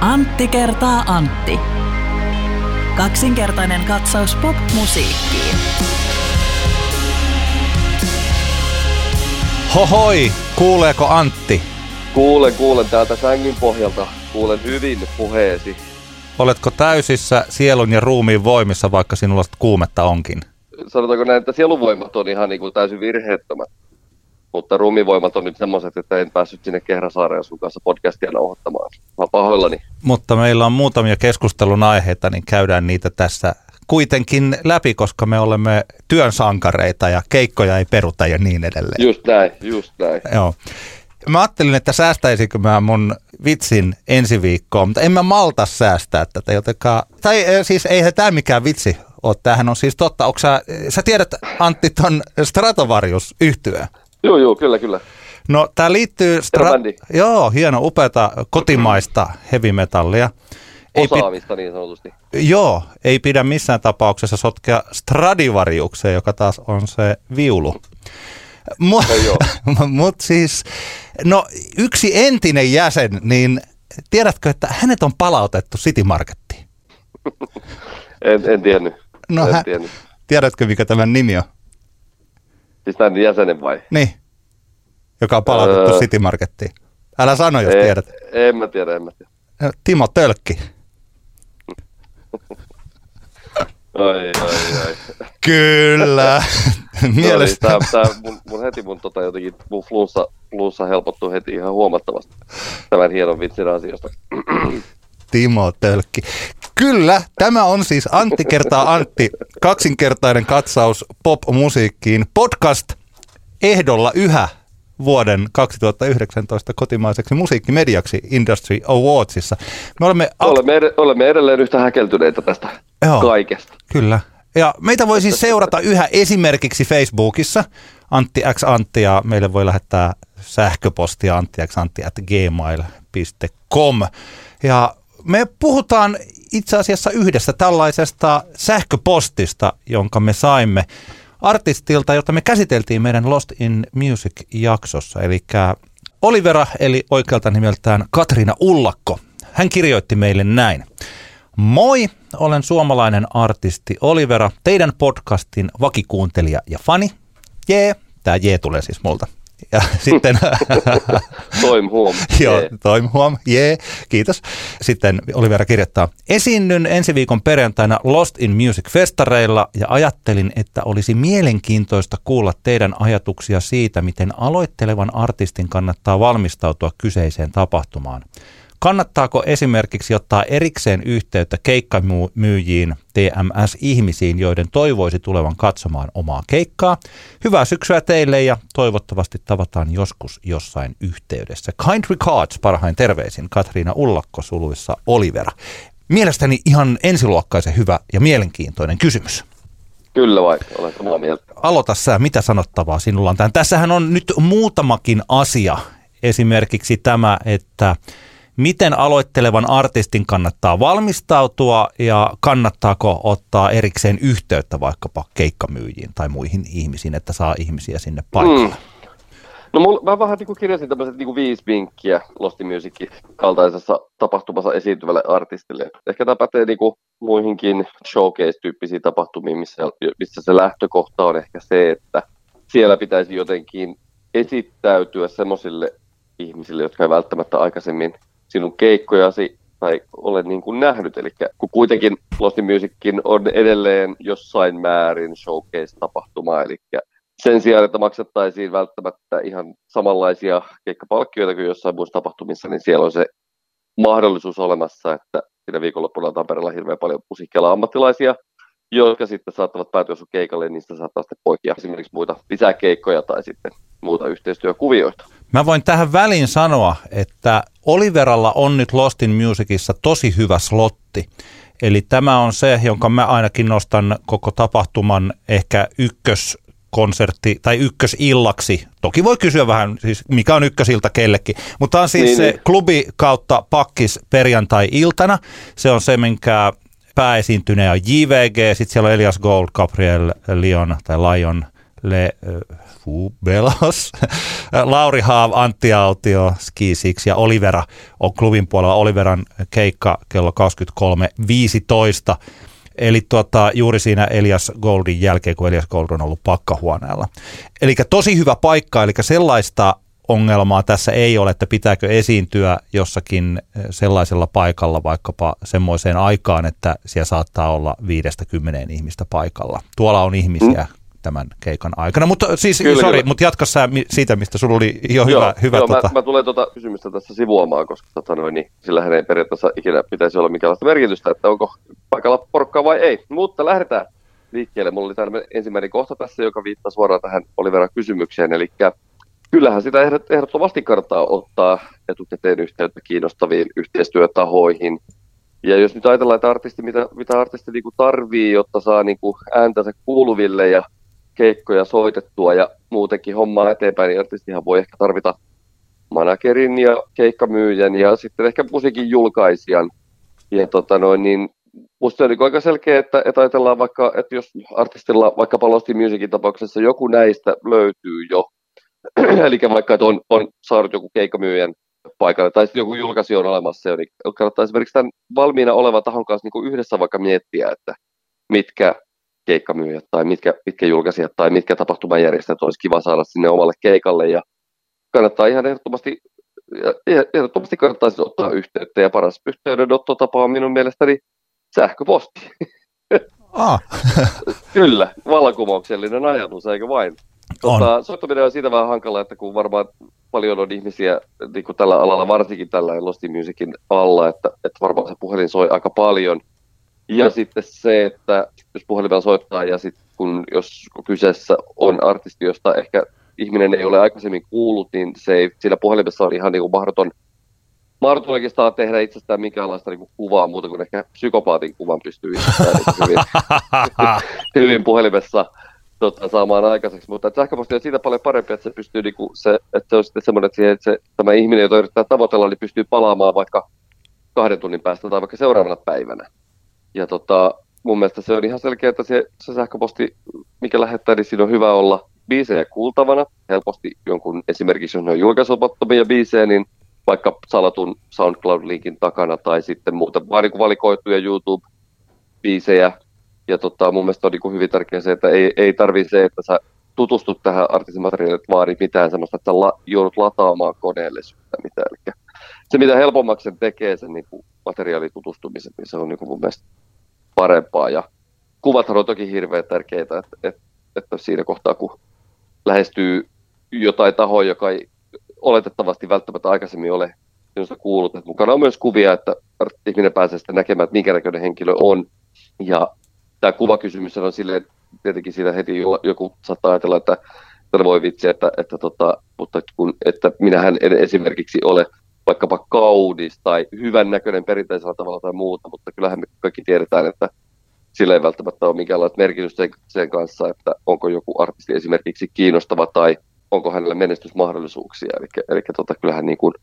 Antti kertaa Antti. Kaksinkertainen katsaus pop-musiikkiin. Hohoi, kuuleeko Antti? Kuulen, kuulen täältä sängyn pohjalta. Kuulen hyvin puheesi. Oletko täysissä sielun ja ruumiin voimissa, vaikka sinulla kuumetta onkin? Sanotaanko näin, että sieluvoimat on ihan niin kuin täysin virheettömät. Mutta ruumivoimat on nyt semmoiset, että en päässyt sinne Kehrasaareen sun kanssa podcastia nauhoittamaan. Mä pahoillani. Mutta meillä on muutamia keskustelun aiheita, niin käydään niitä tässä kuitenkin läpi, koska me olemme työn sankareita ja keikkoja ei peruta ja niin edelleen. Just näin, just näin. Joo. Mä ajattelin, että säästäisikö mä mun vitsin ensi viikkoon, mutta en mä malta säästää tätä, jotenka, tai siis eihän tämä mikään vitsi ole, tämähän on siis totta. Onko sä, sä tiedät Antti ton Stratovarius yhtyä? Joo, joo, kyllä, kyllä. No tämä liittyy... Stra- joo, hieno, upeata kotimaista heavy metallia. Ei Osaamista pi- niin sanotusti. Joo, ei pidä missään tapauksessa sotkea Stradivariukseen, joka taas on se viulu. Mutta no mut siis, no yksi entinen jäsen, niin tiedätkö, että hänet on palautettu City Markettiin? en, en tiennyt. No en hän, tiennyt. tiedätkö, mikä tämän nimi on? Siis tämän jäsenen vai? Niin, joka on palautettu öö, City Markettiin. Älä sano, jos ei, tiedät. En mä tiedä, en mä tiedä. Timo Tölkki. Ai, ai, ai. Kyllä. Mielestäni. Tää, tää mun, mun, heti mun, tota, jotenkin, mun flunssa, flunssa helpottuu heti ihan huomattavasti tämän hienon vitsin asioista. Timo Tölkki. Kyllä, tämä on siis Antti kertaa Antti, kaksinkertainen katsaus pop-musiikkiin. Podcast ehdolla yhä vuoden 2019 kotimaiseksi musiikkimediaksi Industry Awardsissa. Me olemme, ak- olemme, ed- olemme edelleen yhtä häkeltyneitä tästä Joo, kaikesta. Kyllä. Ja meitä voi siis seurata yhä esimerkiksi Facebookissa Antti X Antti ja meille voi lähettää sähköpostia anttiXantti.gmail.com. Ja me puhutaan itse asiassa yhdessä tällaisesta sähköpostista, jonka me saimme artistilta, jota me käsiteltiin meidän Lost in Music-jaksossa. Eli Olivera, eli oikealta nimeltään Katriina Ullakko. Hän kirjoitti meille näin. Moi, olen suomalainen artisti Olivera, teidän podcastin vakikuuntelija ja fani. Jee, tämä jee tulee siis multa. Ja sitten... toim huom. Joo, toim huom, jee, kiitos. Sitten Olivera kirjoittaa, esiinnyn ensi viikon perjantaina Lost in Music festareilla ja ajattelin, että olisi mielenkiintoista kuulla teidän ajatuksia siitä, miten aloittelevan artistin kannattaa valmistautua kyseiseen tapahtumaan. Kannattaako esimerkiksi ottaa erikseen yhteyttä keikkamyyjiin, TMS-ihmisiin, joiden toivoisi tulevan katsomaan omaa keikkaa? Hyvää syksyä teille ja toivottavasti tavataan joskus jossain yhteydessä. Kind regards, parhain terveisin, Katriina Ullakko suluissa Olivera. Mielestäni ihan ensiluokkaisen hyvä ja mielenkiintoinen kysymys. Kyllä vai, olen samaa mieltä. Aloita sä, mitä sanottavaa sinulla on tämän. Tässähän on nyt muutamakin asia. Esimerkiksi tämä, että miten aloittelevan artistin kannattaa valmistautua ja kannattaako ottaa erikseen yhteyttä vaikkapa keikkamyyjiin tai muihin ihmisiin, että saa ihmisiä sinne paikalle? Mm. No mulla, mä vähän niin kirjasin tämmöiset niin kuin viisi vinkkiä Lost Music kaltaisessa tapahtumassa esiintyvälle artistille. Ehkä tämä pätee niin kuin muihinkin showcase-tyyppisiin tapahtumiin, missä, missä se lähtökohta on ehkä se, että siellä pitäisi jotenkin esittäytyä semmoisille ihmisille, jotka ei välttämättä aikaisemmin sinun keikkojasi tai ole niin kuin nähnyt. Eli kun kuitenkin Lost Musicin on edelleen jossain määrin showcase-tapahtuma, eli sen sijaan, että maksettaisiin välttämättä ihan samanlaisia keikkapalkkioita kuin jossain muissa tapahtumissa, niin siellä on se mahdollisuus olemassa, että siinä viikonloppuna Tampereella hirveän paljon musiikkialan ammattilaisia, jotka sitten saattavat päätyä sun keikalle, niin niistä saattaa sitten poikia esimerkiksi muita lisäkeikkoja tai sitten muuta yhteistyökuvioita. Mä voin tähän väliin sanoa, että Oliveralla on nyt Lost in Musicissa tosi hyvä slotti. Eli tämä on se, jonka mä ainakin nostan koko tapahtuman ehkä ykkös konsertti tai ykkösillaksi. Toki voi kysyä vähän, siis mikä on ykkösilta kellekin, mutta on siis niin, se niin. klubi kautta pakkis perjantai-iltana. Se on se, minkä pääesiintyneen on JVG, sitten siellä on Elias Gold, Gabriel Lion tai Lion, Le Fubelos, Lauri Haav, Antti Autio, Ski Six ja Olivera on klubin puolella. Oliveran keikka kello 23.15. Eli tuota, juuri siinä Elias Goldin jälkeen, kun Elias Gold on ollut pakkahuoneella. Eli tosi hyvä paikka, eli sellaista ongelmaa tässä ei ole, että pitääkö esiintyä jossakin sellaisella paikalla vaikkapa semmoiseen aikaan, että siellä saattaa olla viidestä kymmeneen ihmistä paikalla. Tuolla on ihmisiä mm tämän keikan aikana. Mutta siis, kyllä, sorry, mutta jatka sä siitä, mistä sulla oli jo hyvä. Joo, hyvä joo, tota... mä, mä, tulen tuota kysymystä tässä sivuamaan, koska tota noin, niin, sillähän ei periaatteessa ikinä pitäisi olla minkäänlaista merkitystä, että onko paikalla porukkaa vai ei. Mutta lähdetään liikkeelle. Mulla oli tämä ensimmäinen kohta tässä, joka viittaa suoraan tähän Olivera kysymykseen, eli kyllähän sitä ehdottomasti kannattaa ottaa etukäteen yhteyttä kiinnostaviin yhteistyötahoihin. Ja jos nyt ajatellaan, että artisti, mitä, mitä artisti niin tarvii, jotta saa niin kuin ääntänsä kuuluville ja keikkoja soitettua ja muutenkin hommaa eteenpäin, niin artistihan voi ehkä tarvita managerin ja keikkamyyjän ja sitten ehkä musiikin julkaisijan. Ja tota noin, niin musta on niin aika selkeä, että, että ajatellaan vaikka, että jos artistilla vaikka Lost Musicin tapauksessa joku näistä löytyy jo, eli vaikka että on, on saanut joku keikkamyyjän paikalle, tai sitten joku julkaisi on olemassa niin kannattaa esimerkiksi tämän valmiina olevan tahon kanssa niin yhdessä vaikka miettiä, että mitkä keikkamyyjät tai mitkä, mitkä julkaisijat tai mitkä tapahtumajärjestäjät olisi kiva saada sinne omalle keikalle ja kannattaa ihan ehdottomasti, ehdottomasti kannattaa siis ottaa yhteyttä ja paras yhteydenottotapa on minun mielestäni sähköposti. Ah. Kyllä, vallankumouksellinen ajatus, eikö vain? Tota, soittaminen on siitä vähän hankala, että kun varmaan paljon on ihmisiä niin kuin tällä alalla, varsinkin tällä Lost Musicin alla, että, että varmaan se puhelin soi aika paljon – ja sitten se, että jos puhelimella soittaa ja sitten kun jos kyseessä on artisti, josta ehkä ihminen ei ole aikaisemmin kuullut, niin se ei, siinä puhelimessa on ihan niin kuin mahdoton, mahdoton oikeastaan tehdä itsestään minkäänlaista niin kuin kuvaa muuta kuin ehkä psykopaatin kuvan pystyy itsestään niin hyvin, hyvin puhelimessa tota, saamaan aikaiseksi, mutta sähköposti on siitä paljon parempi, että se pystyy, niin kuin se, että se on sitten semmoinen, että, että se, tämä ihminen, jota yrittää tavoitella, niin pystyy palaamaan vaikka kahden tunnin päästä tai vaikka seuraavana päivänä. Ja tota, mun mielestä se on ihan selkeä, että se, se sähköposti, mikä lähettää, niin siinä on hyvä olla biisejä kuultavana. Helposti jonkun, esimerkiksi jos ne on julkaisumattomia biisejä, niin vaikka salatun SoundCloud-linkin takana tai sitten muuta, vaan niin valikoituja YouTube-biisejä. Ja tota, mun mielestä on niin hyvin tärkeää se, että ei, ei tarvitse se, että sä tutustut tähän artistimateriaaliin, että vaadi mitään sellaista, että la, joudut lataamaan koneelle mitään. Eli se, mitä helpommaksi sen tekee sen niin materiaalitutustumisen, niin se on niin mun mielestä parempaa. Ja kuvathan on toki hirveän tärkeitä, että, että, että siinä kohtaa, kun lähestyy jotain tahoa, joka ei oletettavasti välttämättä aikaisemmin ole sinusta kuullut, että mukana on myös kuvia, että ihminen pääsee sitten näkemään, että minkä näköinen henkilö on. Ja tämä kuvakysymys on silleen, tietenkin siinä heti joku saattaa ajatella, että että voi vitsi, että, että, tota, mutta kun, että minähän en esimerkiksi ole vaikkapa kaunis tai hyvän näköinen perinteisellä tavalla tai muuta, mutta kyllähän me kaikki tiedetään, että sillä ei välttämättä ole minkäänlaista merkitystä sen, kanssa, että onko joku artisti esimerkiksi kiinnostava tai onko hänellä menestysmahdollisuuksia. Eli, eli tota, kyllähän niin kuin,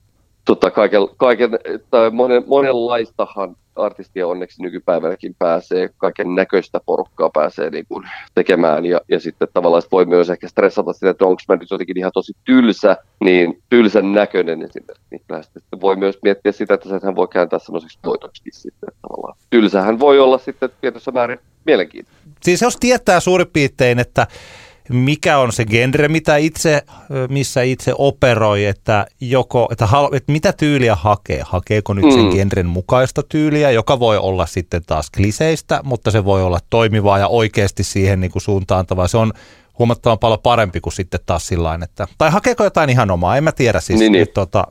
tota, kaiken, kaiken, tai monen, monenlaistahan artistia onneksi nykypäivänäkin pääsee, kaiken näköistä porukkaa pääsee niin kuin tekemään ja, ja sitten tavallaan voi myös ehkä stressata sitä, että onko mä nyt jotenkin ihan tosi tylsä, niin tylsän näköinen esimerkiksi. Niin sitten voi myös miettiä sitä, että hän voi kääntää semmoiseksi voitoksi sitten tavallaan. Tylsähän voi olla sitten tietyssä määrin mielenkiintoinen. Siis jos tietää suurin piirtein, että mikä on se genre, mitä itse, missä itse operoi, että, joko, että, että mitä tyyliä hakee. Hakeeko nyt sen mm. genren mukaista tyyliä, joka voi olla sitten taas kliseistä, mutta se voi olla toimivaa ja oikeasti siihen niin kuin suuntaantavaa. Se on huomattavan paljon parempi kuin sitten taas sillä että, tai hakeeko jotain ihan omaa, en mä tiedä siis, niin, niin. Tota,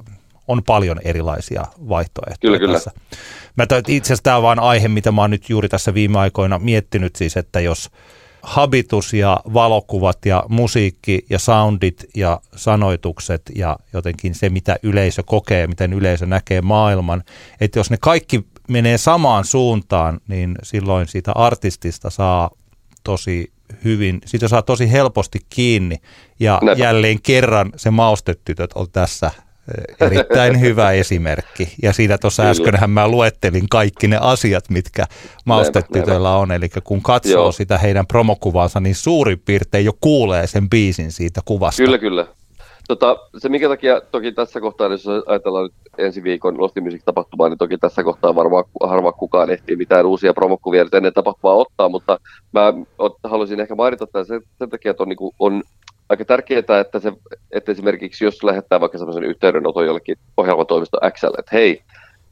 on paljon erilaisia vaihtoehtoja kyllä, kyllä. tässä. Mä itse asiassa tämä on vaan aihe, mitä mä oon nyt juuri tässä viime aikoina miettinyt siis, että jos – habitus ja valokuvat ja musiikki ja soundit ja sanoitukset ja jotenkin se, mitä yleisö kokee, miten yleisö näkee maailman. Että jos ne kaikki menee samaan suuntaan, niin silloin siitä artistista saa tosi hyvin, siitä saa tosi helposti kiinni. Ja Näin. jälleen kerran se maustetytöt on tässä Erittäin hyvä esimerkki. Ja siinä tuossa äskenhän mä luettelin kaikki ne asiat, mitkä maustetytöllä on. Eli kun katsoo Joo. sitä heidän promokuvaansa, niin suurin piirtein jo kuulee sen biisin siitä kuvasta. Kyllä, kyllä. Tota, se minkä takia toki tässä kohtaa, jos ajatellaan nyt ensi viikon Lost Music tapahtumaa, niin toki tässä kohtaa varmaan harva kukaan ehtii mitään uusia promokuvia nyt ennen tapahtumaa ottaa, mutta mä haluaisin ehkä mainita tämän sen, sen takia, että on, niin kuin, on aika tärkeää, että, se, että esimerkiksi jos lähettää vaikka sellaisen yhteydenoton jollekin ohjelmatoimisto X, että hei,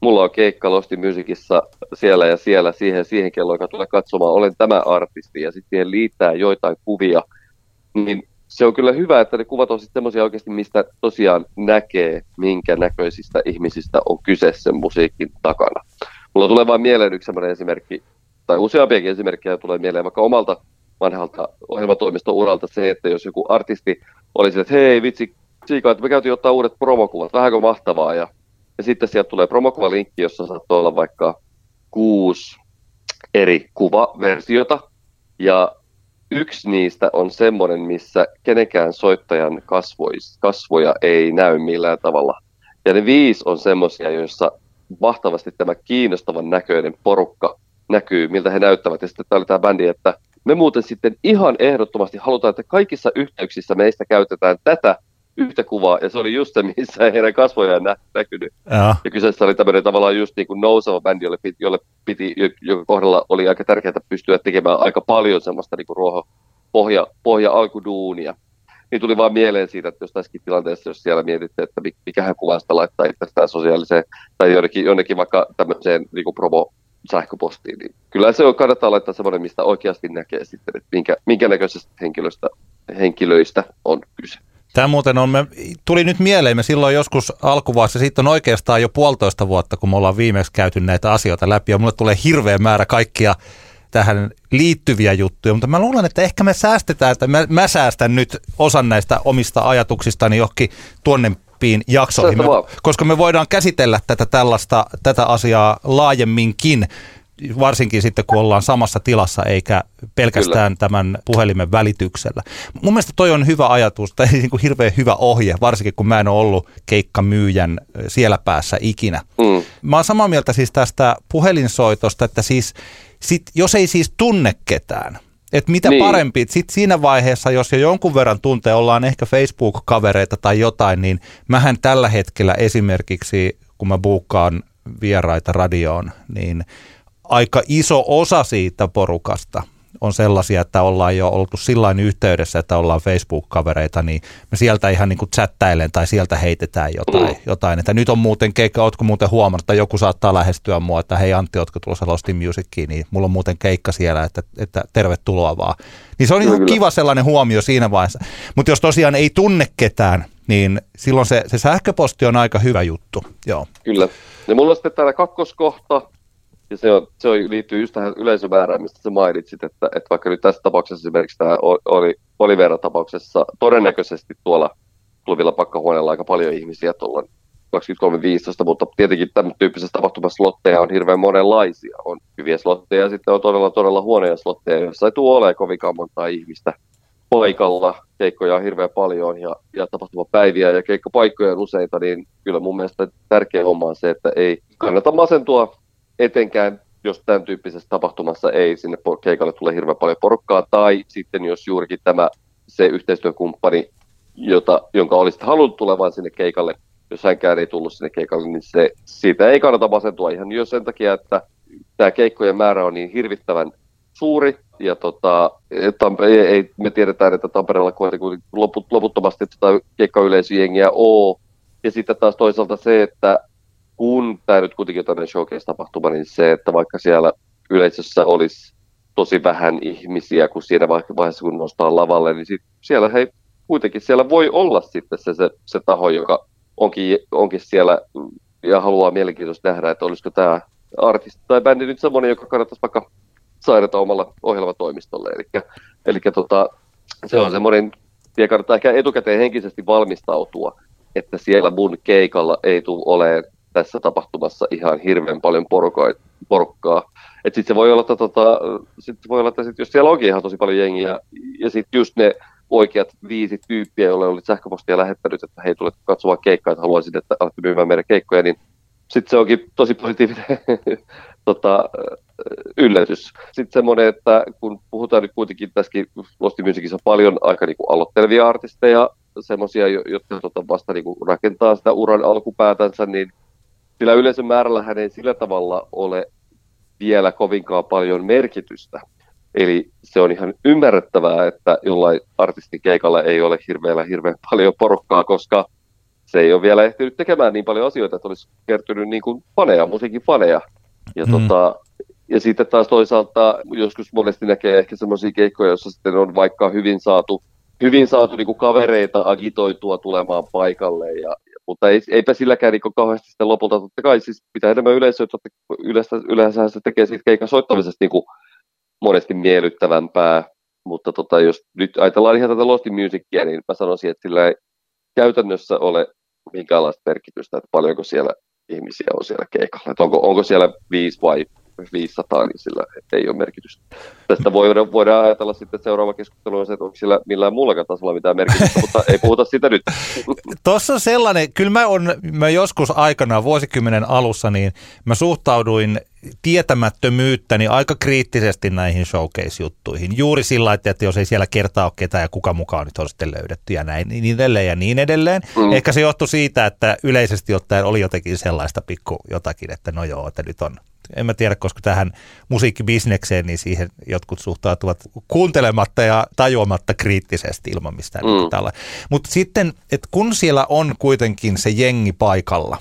mulla on keikka Losti Musicissa siellä ja siellä siihen siihen kelloon, joka tulee katsomaan, olen tämä artisti, ja sitten siihen liittää joitain kuvia, niin se on kyllä hyvä, että ne kuvat on sitten oikeasti, mistä tosiaan näkee, minkä näköisistä ihmisistä on kyse sen musiikin takana. Mulla tulee vain mieleen yksi esimerkki, tai useampiakin esimerkkejä tulee mieleen vaikka omalta vanhalta ohjelmatoimiston uralta se, että jos joku artisti olisi, että hei vitsi, Siika, että me käytiin ottaa uudet promokuvat, vähänkö mahtavaa, ja, ja sitten sieltä tulee promokuvalinkki, jossa saattaa olla vaikka kuusi eri kuvaversiota, ja yksi niistä on semmoinen, missä kenenkään soittajan kasvois, kasvoja ei näy millään tavalla. Ja ne viisi on semmoisia, joissa mahtavasti tämä kiinnostavan näköinen porukka näkyy, miltä he näyttävät. Ja sitten tämä oli tämä bändi, että me muuten sitten ihan ehdottomasti halutaan, että kaikissa yhteyksissä meistä käytetään tätä yhtä kuvaa, ja se oli just se, missä ei heidän kasvojaan nä- näkynyt. Ja. ja kyseessä oli tämmöinen tavallaan just niin kuin nouseva bändi, jolle piti, jolle piti, joka kohdalla oli aika tärkeää pystyä tekemään aika paljon semmoista niin kuin ruoho, pohja, pohja alkuduunia. Niin tuli vaan mieleen siitä, että jos tässäkin tilanteessa, jos siellä mietitte, että mikähän kuvasta laittaa itsestään sosiaaliseen tai jonnekin, jonnekin vaikka tämmöiseen niin kuin promo sähköpostiin, niin kyllä se on, kannattaa laittaa semmoinen, mistä oikeasti näkee sitten, että minkä, minkä näköisestä henkilöistä, henkilöistä on kyse. Tämä muuten on, me, tuli nyt mieleen, me silloin joskus alkuvaiheessa, siitä on oikeastaan jo puolitoista vuotta, kun me ollaan viimeksi käyty näitä asioita läpi, ja mulle tulee hirveä määrä kaikkia tähän liittyviä juttuja, mutta mä luulen, että ehkä me säästetään, että mä, mä säästän nyt osan näistä omista ajatuksistani johonkin tuonnempiin jaksoihin, me, koska me voidaan käsitellä tätä tällaista, tätä asiaa laajemminkin varsinkin sitten kun ollaan samassa tilassa eikä pelkästään Kyllä. tämän puhelimen välityksellä. Mun mielestä toi on hyvä ajatus tai niin kuin hirveän hyvä ohje, varsinkin kun mä en ole ollut keikkamyyjän siellä päässä ikinä. Mm. Mä oon samaa mieltä siis tästä puhelinsoitosta, että siis sit, jos ei siis tunne ketään, että mitä niin. parempi, sitten siinä vaiheessa, jos jo jonkun verran tuntee, ollaan ehkä Facebook-kavereita tai jotain, niin mähän tällä hetkellä esimerkiksi, kun mä buukkaan vieraita radioon, niin aika iso osa siitä porukasta on sellaisia, että ollaan jo oltu sillä yhteydessä, että ollaan Facebook-kavereita, niin me sieltä ihan niin kuin chattailen tai sieltä heitetään jotain. Mm. jotain. Että nyt on muuten keikka, ootko muuten huomannut, että joku saattaa lähestyä mua, että hei Antti, ootko tulossa Lostin Musiciin, niin mulla on muuten keikka siellä, että, että tervetuloa vaan. Niin se on ihan kiva sellainen huomio siinä vaiheessa. Mutta jos tosiaan ei tunne ketään, niin silloin se, se sähköposti on aika hyvä juttu. Joo. Kyllä. Ja mulla on sitten täällä kakkoskohta, ja se, on, se on, liittyy just tähän yleisömäärään, mistä sä mainitsit, että, että vaikka nyt tässä tapauksessa esimerkiksi tämä oli Olivera-tapauksessa todennäköisesti tuolla tulevilla pakkahuoneella aika paljon ihmisiä tuolla 23.15, mutta tietenkin tämän tyyppisessä tapahtumassa slotteja on hirveän monenlaisia. On hyviä slotteja ja sitten on todella todella huonoja slotteja, joissa ei tule olemaan kovinkaan montaa ihmistä paikalla. Keikkoja on hirveän paljon ja, ja tapahtumapäiviä ja keikkapaikkoja on useita, niin kyllä mun mielestä tärkeä homma on se, että ei kannata masentua etenkään jos tämän tyyppisessä tapahtumassa ei sinne keikalle tule hirveän paljon porukkaa, tai sitten jos juurikin tämä se yhteistyökumppani, jota, jonka olisit halunnut tulevan sinne keikalle, jos hänkään ei tullut sinne keikalle, niin se, siitä ei kannata masentua ihan jo sen takia, että tämä keikkojen määrä on niin hirvittävän suuri, ja tota, ei, ei, me tiedetään, että Tampereella kuitenkin loput, loputtomasti tätä keikkayleisöjengiä on, ja sitten taas toisaalta se, että kun tämä nyt kuitenkin on showcase-tapahtuma, niin se, että vaikka siellä yleisössä olisi tosi vähän ihmisiä, kun siinä vaiheessa, kun nostaa lavalle, niin sit siellä hei, kuitenkin siellä voi olla sitten se, se, se taho, joka onkin, onkin siellä ja haluaa mielenkiintoista nähdä, että olisiko tämä artisti tai bändi nyt semmoinen, joka kannattaisi vaikka sairata omalla ohjelmatoimistolle. Eli, eli tota, se on semmoinen, ja kannattaa ehkä etukäteen henkisesti valmistautua, että siellä mun keikalla ei tule olemaan tässä tapahtumassa ihan hirveän paljon porukkaa. porukkaa. Sitten se voi olla, että, tota, sit voi olla, että sit, jos siellä onkin ihan tosi paljon jengiä, ja sitten just ne oikeat viisi tyyppiä, joille oli sähköpostia lähettänyt, että hei, tulet katsomaan keikkaa, että haluaisin, että alatte myymään meidän keikkoja, niin sitten se onkin tosi positiivinen tota, yllätys. Sitten semmoinen, että kun puhutaan nyt kuitenkin tässäkin Losti Musicissa paljon aika niin kuin aloittelevia artisteja, semmoisia, jotka tota, vasta niin kuin rakentaa sitä uran alkupäätänsä, niin sillä yleisön määrällä hän ei sillä tavalla ole vielä kovinkaan paljon merkitystä. Eli se on ihan ymmärrettävää, että jollain artistin keikalla ei ole hirveellä hirveän paljon porukkaa, koska se ei ole vielä ehtinyt tekemään niin paljon asioita, että olisi kertynyt niin kuin faneja, musiikin faneja. Ja, mm. tota, ja sitten taas toisaalta joskus monesti näkee ehkä semmoisia keikkoja, joissa sitten on vaikka hyvin saatu, hyvin saatu niin kuin kavereita agitoitua tulemaan paikalle. Ja, mutta ei, eipä silläkään niin kauheasti sitten lopulta, totta kai siis pitää enemmän yleisöä, että yleensä, yleensä se tekee siitä keikan soittamisesta niin kuin monesti miellyttävämpää, mutta tota, jos nyt ajatellaan ihan tätä Lost Musicia, niin mä sanoisin, että sillä ei käytännössä ole minkäänlaista merkitystä, että paljonko siellä ihmisiä on siellä keikalla. Että onko, onko siellä viisi vai 500, niin sillä ei ole merkitystä. Tästä voidaan, voidaan ajatella sitten seuraava keskustelu on se, että onko sillä millään muullakaan tasolla mitään merkitystä, mutta ei puhuta sitä nyt. Tuossa on sellainen, kyllä mä, on, mä joskus aikana vuosikymmenen alussa, niin mä suhtauduin tietämättömyyttäni aika kriittisesti näihin showcase-juttuihin. Juuri sillä että jos ei siellä kertaa ole ketään ja kuka mukaan nyt on sitten löydetty ja näin, niin edelleen ja niin edelleen. Mm. Ehkä se johtui siitä, että yleisesti ottaen oli jotenkin sellaista pikku jotakin, että no joo, että nyt on en mä tiedä, koska tähän musiikkibisnekseen, niin siihen jotkut suhtautuvat kuuntelematta ja tajuamatta kriittisesti ilman mistään mm. tällä. Mutta sitten, että kun siellä on kuitenkin se jengi paikalla,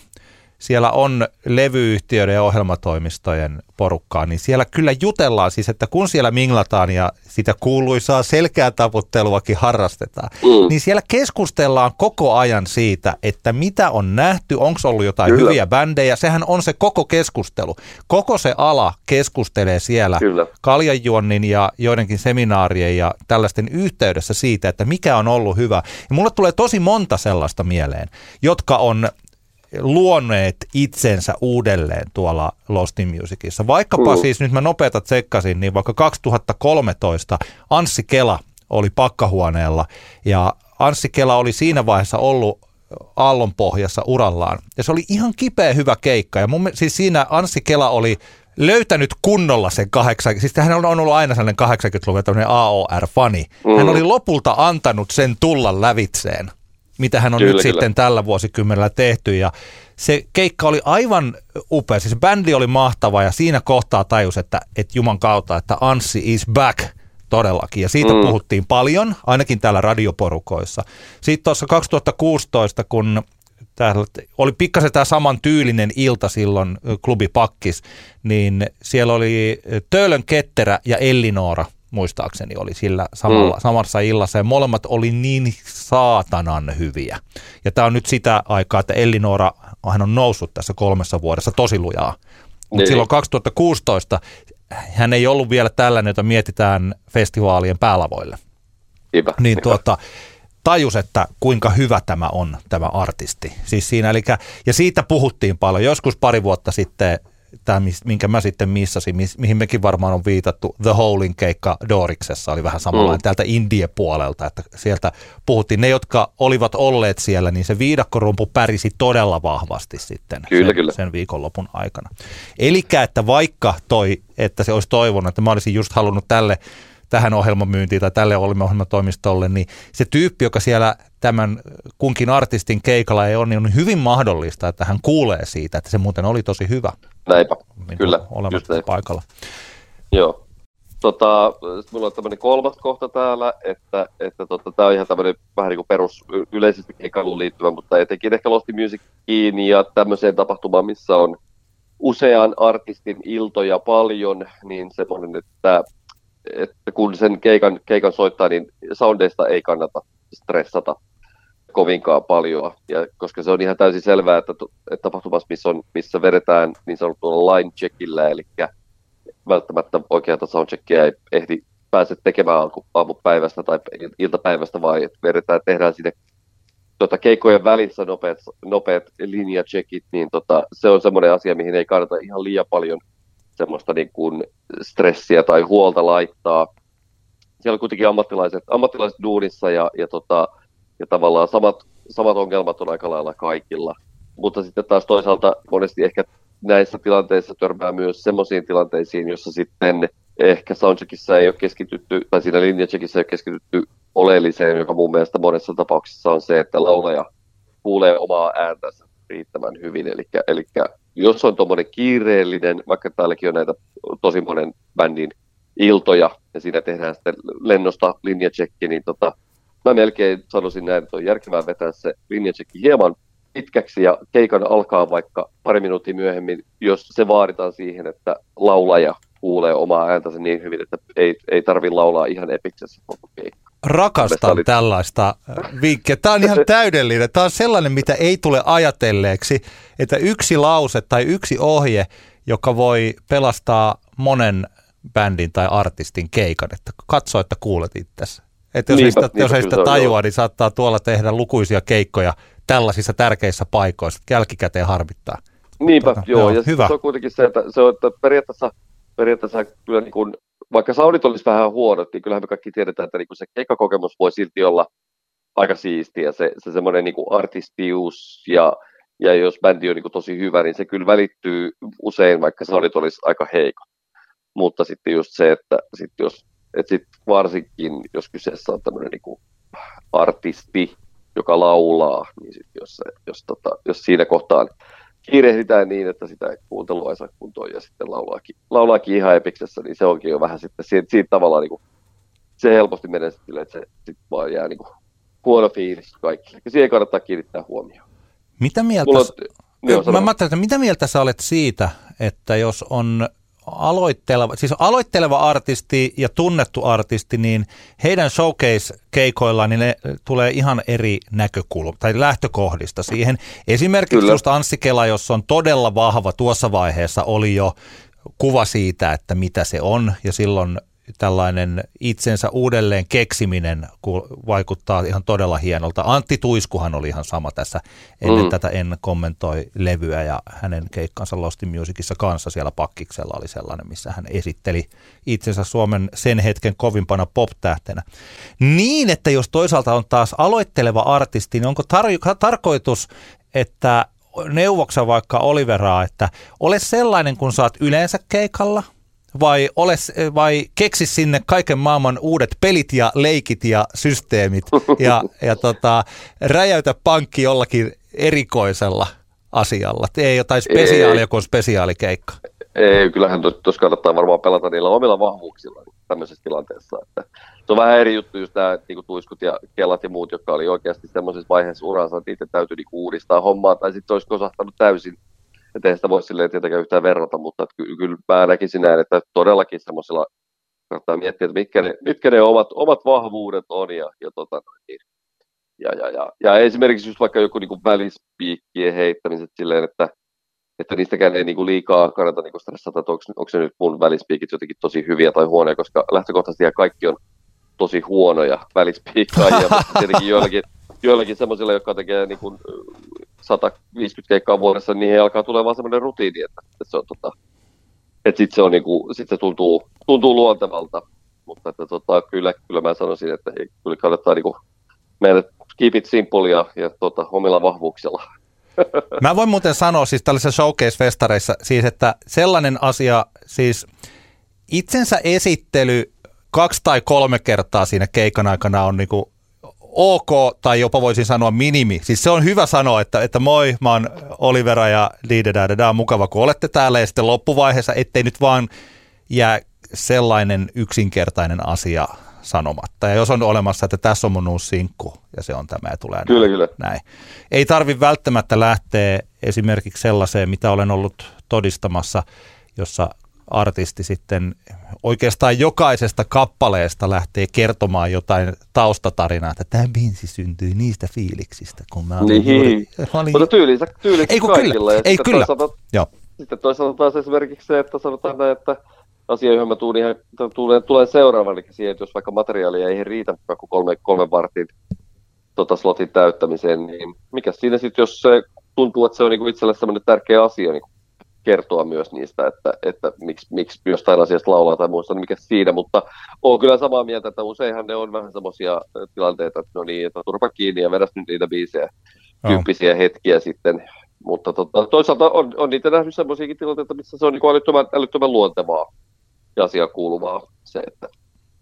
siellä on levyyhtiöiden ja ohjelmatoimistojen porukkaa, niin siellä kyllä jutellaan siis, että kun siellä minglataan ja sitä kuuluisaa selkeää taputteluakin harrastetaan, mm. niin siellä keskustellaan koko ajan siitä, että mitä on nähty, onko ollut jotain kyllä. hyviä bändejä. Sehän on se koko keskustelu. Koko se ala keskustelee siellä kyllä. kaljanjuonnin ja joidenkin seminaarien ja tällaisten yhteydessä siitä, että mikä on ollut hyvä. Ja mulle tulee tosi monta sellaista mieleen, jotka on luoneet itsensä uudelleen tuolla Lost in Musicissa. Vaikkapa mm. siis, nyt mä nopeata tsekkasin, niin vaikka 2013 Anssi Kela oli pakkahuoneella ja Anssi Kela oli siinä vaiheessa ollut aallonpohjassa urallaan. Ja se oli ihan kipeä hyvä keikka. Ja mun, siis siinä Anssi Kela oli löytänyt kunnolla sen 80, siis hän on ollut aina sellainen 80-luvun tämmöinen AOR-fani. Mm. Hän oli lopulta antanut sen tulla lävitseen mitä hän on kyllä, nyt kyllä. sitten tällä vuosikymmenellä tehty. Ja se keikka oli aivan upea. Siis bändi oli mahtava ja siinä kohtaa tajus, että, että Juman kautta, että Anssi is back todellakin. Ja siitä mm. puhuttiin paljon, ainakin täällä radioporukoissa. Sitten tuossa 2016, kun täällä oli pikkasen tämä saman tyylinen ilta silloin klubi Pakkis, niin siellä oli Töölön Ketterä ja Ellinora – muistaakseni oli sillä samalla, mm. samassa illassa ja molemmat oli niin saatanan hyviä. Ja tämä on nyt sitä aikaa, että Ellinora hän on noussut tässä kolmessa vuodessa tosi lujaa. Mutta niin. silloin 2016 hän ei ollut vielä tällainen, jota mietitään festivaalien päälavoille. Ipä, niin ipä. tuota, tajus, että kuinka hyvä tämä on, tämä artisti. Siis siinä, eli, ja siitä puhuttiin paljon. Joskus pari vuotta sitten tämä, minkä mä sitten missasin, mihin mekin varmaan on viitattu, The Holein keikka Doriksessa oli vähän samalla mm. täältä Indie-puolelta, että sieltä puhuttiin. Ne, jotka olivat olleet siellä, niin se viidakkorumpu pärisi todella vahvasti sitten kyllä, sen, kyllä. sen viikonlopun aikana. Eli että vaikka toi, että se olisi toivonut, että mä olisin just halunnut tälle tähän ohjelmamyyntiin tai tälle ohjelmatoimistolle, niin se tyyppi, joka siellä tämän kunkin artistin keikalla ei ole, niin on hyvin mahdollista, että hän kuulee siitä, että se muuten oli tosi hyvä. Näinpä, niin kyllä. Olemassa paikalla. Joo. Tota, mulla on tämmöinen kolmas kohta täällä, että, että tota, tämä on ihan tämmöinen vähän niin kuin perus yleisesti keikkailuun liittyvä, mutta etenkin ehkä Losti Musiciin ja tämmöiseen tapahtumaan, missä on usean artistin iltoja paljon, niin semmoinen, että että kun sen keikan, keikan soittaa, niin soundeista ei kannata stressata kovinkaan paljon, ja koska se on ihan täysin selvää, että, että tapahtumassa, missä, on, missä vedetään niin sanotulla line checkillä, eli välttämättä oikeata soundcheckia ei ehdi pääse tekemään aamupäivästä tai iltapäivästä, vaan että vedetään, tehdään sinne tota, keikkojen välissä nopeat, nopeat linjacheckit, niin tota, se on semmoinen asia, mihin ei kannata ihan liian paljon semmoista niin kuin stressiä tai huolta laittaa. siellä on kuitenkin ammattilaiset, ammattilaiset duunissa ja, ja, tota, ja tavallaan samat, samat ongelmat on aika lailla kaikilla. Mutta sitten taas toisaalta monesti ehkä näissä tilanteissa törmää myös semmoisiin tilanteisiin, jossa sitten ehkä soundcheckissa ei ole keskitytty, tai siinä linjacheckissa ei ole keskitytty oleelliseen, joka mun mielestä monessa tapauksessa on se, että laulaja kuulee omaa ääntänsä riittävän hyvin. Eli jos on tuommoinen kiireellinen, vaikka täälläkin on näitä tosi monen bändin iltoja, ja siinä tehdään sitten lennosta linjachecki, niin tota, mä melkein sanoisin näin, että on järkevää vetää se linjachecki hieman pitkäksi ja keikan alkaa vaikka pari minuuttia myöhemmin, jos se vaaditaan siihen, että laulaja kuulee omaa ääntänsä niin hyvin, että ei, ei tarvi laulaa ihan epiksessä koko keikka. Rakastan oli... tällaista vinkkiä. Tämä on ihan täydellinen. Tämä on sellainen, mitä ei tule ajatelleeksi, että yksi lause tai yksi ohje, joka voi pelastaa monen bändin tai artistin keikan, että katso, että kuulet itsesi. Että jos niinpä, ei sitä, niinpä, jos ei sitä tajua, niin saattaa tuolla tehdä lukuisia keikkoja tällaisissa tärkeissä paikoissa, jälkikäteen harmittaa. Niinpä, tota, joo, joo, ja hyvä. se on kuitenkin se, että, se on, että periaatteessa, periaatteessa kyllä niin kuin, vaikka saunit olisi vähän huonot, niin kyllähän me kaikki tiedetään, että niin kuin se keikkakokemus voi silti olla aika siistiä, se, se semmoinen niin artistius ja, ja jos bändi on niin kuin tosi hyvä, niin se kyllä välittyy usein, vaikka saunit olisi aika heikot. Mutta sitten just se, että sit jos, että sit varsinkin, jos kyseessä on tämmöinen niin artisti, joka laulaa, niin sit jos, jos, tota, jos siinä kohtaan kiirehditään niin, että sitä kuuntelua ei saa kuntoon ja sitten laulaakin, laulaakin ihan epiksessä, niin se onkin jo vähän sitten siitä, siitä tavallaan niin kuin, se helposti menee sille, että se sitten vaan jää niin kuin, huono fiilis kaikille. Ja siihen kannattaa kiinnittää huomioon. Mitä mieltä, on, niin mä, mä että mitä mieltä sä olet siitä, että jos on aloitteleva, siis aloitteleva artisti ja tunnettu artisti, niin heidän showcase-keikoillaan niin ne tulee ihan eri näkökulma tai lähtökohdista siihen. Esimerkiksi Kyllä. just Anssi Kela, jos on todella vahva tuossa vaiheessa, oli jo kuva siitä, että mitä se on ja silloin tällainen itsensä uudelleen keksiminen vaikuttaa ihan todella hienolta. Antti Tuiskuhan oli ihan sama tässä ennen mm. tätä En kommentoi levyä ja hänen keikkansa Lost Musicissa kanssa siellä pakkiksella oli sellainen, missä hän esitteli itsensä Suomen sen hetken kovimpana pop-tähtenä. Niin, että jos toisaalta on taas aloitteleva artisti, niin onko tar- tarkoitus, että neuvoksa vaikka Oliveraa, että ole sellainen, kun saat yleensä keikalla – vai, ole, vai keksi sinne kaiken maailman uudet pelit ja leikit ja systeemit ja, ja tota, räjäytä pankki jollakin erikoisella asialla. Tee jotain spesiaalia kuin spesiaalikeikka. Ei, kyllähän tuossa kannattaa varmaan pelata niillä omilla vahvuuksilla tämmöisessä tilanteessa. Että se on vähän eri juttu just tämä niin tuiskut ja kelat ja muut, jotka oli oikeasti semmoisessa vaiheessa uransa, että itse täytyy niin uudistaa hommaa, tai sitten olisi kosahtanut täysin että ei sitä voi silleen tietenkään yhtään verrata, mutta että ky- kyllä mä näkisin näin, että todellakin semmoisella kannattaa miettiä, että mitkä ne, mitkä ne omat, omat vahvuudet on ja, ja, tota, niin, ja, ja, ja, ja, esimerkiksi just vaikka joku niin välispiikkien heittämiset silleen, että, että niistäkään ei niin kuin liikaa kannata niin stressata, että onko, se nyt mun välispiikit jotenkin tosi hyviä tai huonoja, koska lähtökohtaisesti kaikki on tosi huonoja välispiikkaajia, mutta tietenkin joillakin, joillakin semmoisilla, jotka tekee niin kuin 150 keikkaa vuodessa, niin alkaa tulemaan semmoinen rutiini, että, että se on tota, että sit se, on niinku, sit se tuntuu, tuntuu luontevalta. Mutta että tota, kyllä, kyllä mä sanoisin, että kyllä kannattaa niinku meille keep it simple ja, ja tota, omilla vahvuuksilla. Mä voin muuten sanoa siis tällaisissa showcase-festareissa, siis että sellainen asia, siis itsensä esittely kaksi tai kolme kertaa siinä keikan aikana on niinku ok tai jopa voisin sanoa minimi. Siis se on hyvä sanoa, että, että moi, mä oon Olivera ja Liidedädä, mukava kun olette täällä ja sitten loppuvaiheessa, ettei nyt vaan jää sellainen yksinkertainen asia sanomatta. Ja jos on olemassa, että tässä on mun uusi sinkku ja se on tämä ja tulee kyllä, näin. Kyllä. näin. Ei tarvi välttämättä lähteä esimerkiksi sellaiseen, mitä olen ollut todistamassa, jossa artisti sitten oikeastaan jokaisesta kappaleesta lähtee kertomaan jotain taustatarinaa, että tämä biisi syntyi niistä fiiliksistä, kun mä olin niin. juuri... Olin... Mutta tyylinsä, tyylinsä ei, kaikilla. Kyllä. Ei kyllä. Toisaalta, Joo. Sitten toisaalta taas esimerkiksi se, että sanotaan näin, että asia, johon mä tuun ihan, tulen, tulen seuraavan, eli siihen, että jos vaikka materiaalia ei riitä vaikka kolme, kolme vartin tota slotin täyttämiseen, niin mikä siinä sitten, jos se tuntuu, että se on niinku itselle sellainen tärkeä asia, niin kertoa myös niistä, että, että miksi, miksi jostain asiasta laulaa tai muista, niin mikä siinä, mutta olen kyllä samaa mieltä, että useinhan ne on vähän semmoisia tilanteita, että no niin, että turpa kiinni ja vedäs nyt niitä biisejä, tyyppisiä hetkiä sitten, mutta tota, toisaalta on, on niitä nähnyt semmoisiakin tilanteita, missä se on niin älyttömän, älyttömän luontevaa ja asia kuuluvaa se, että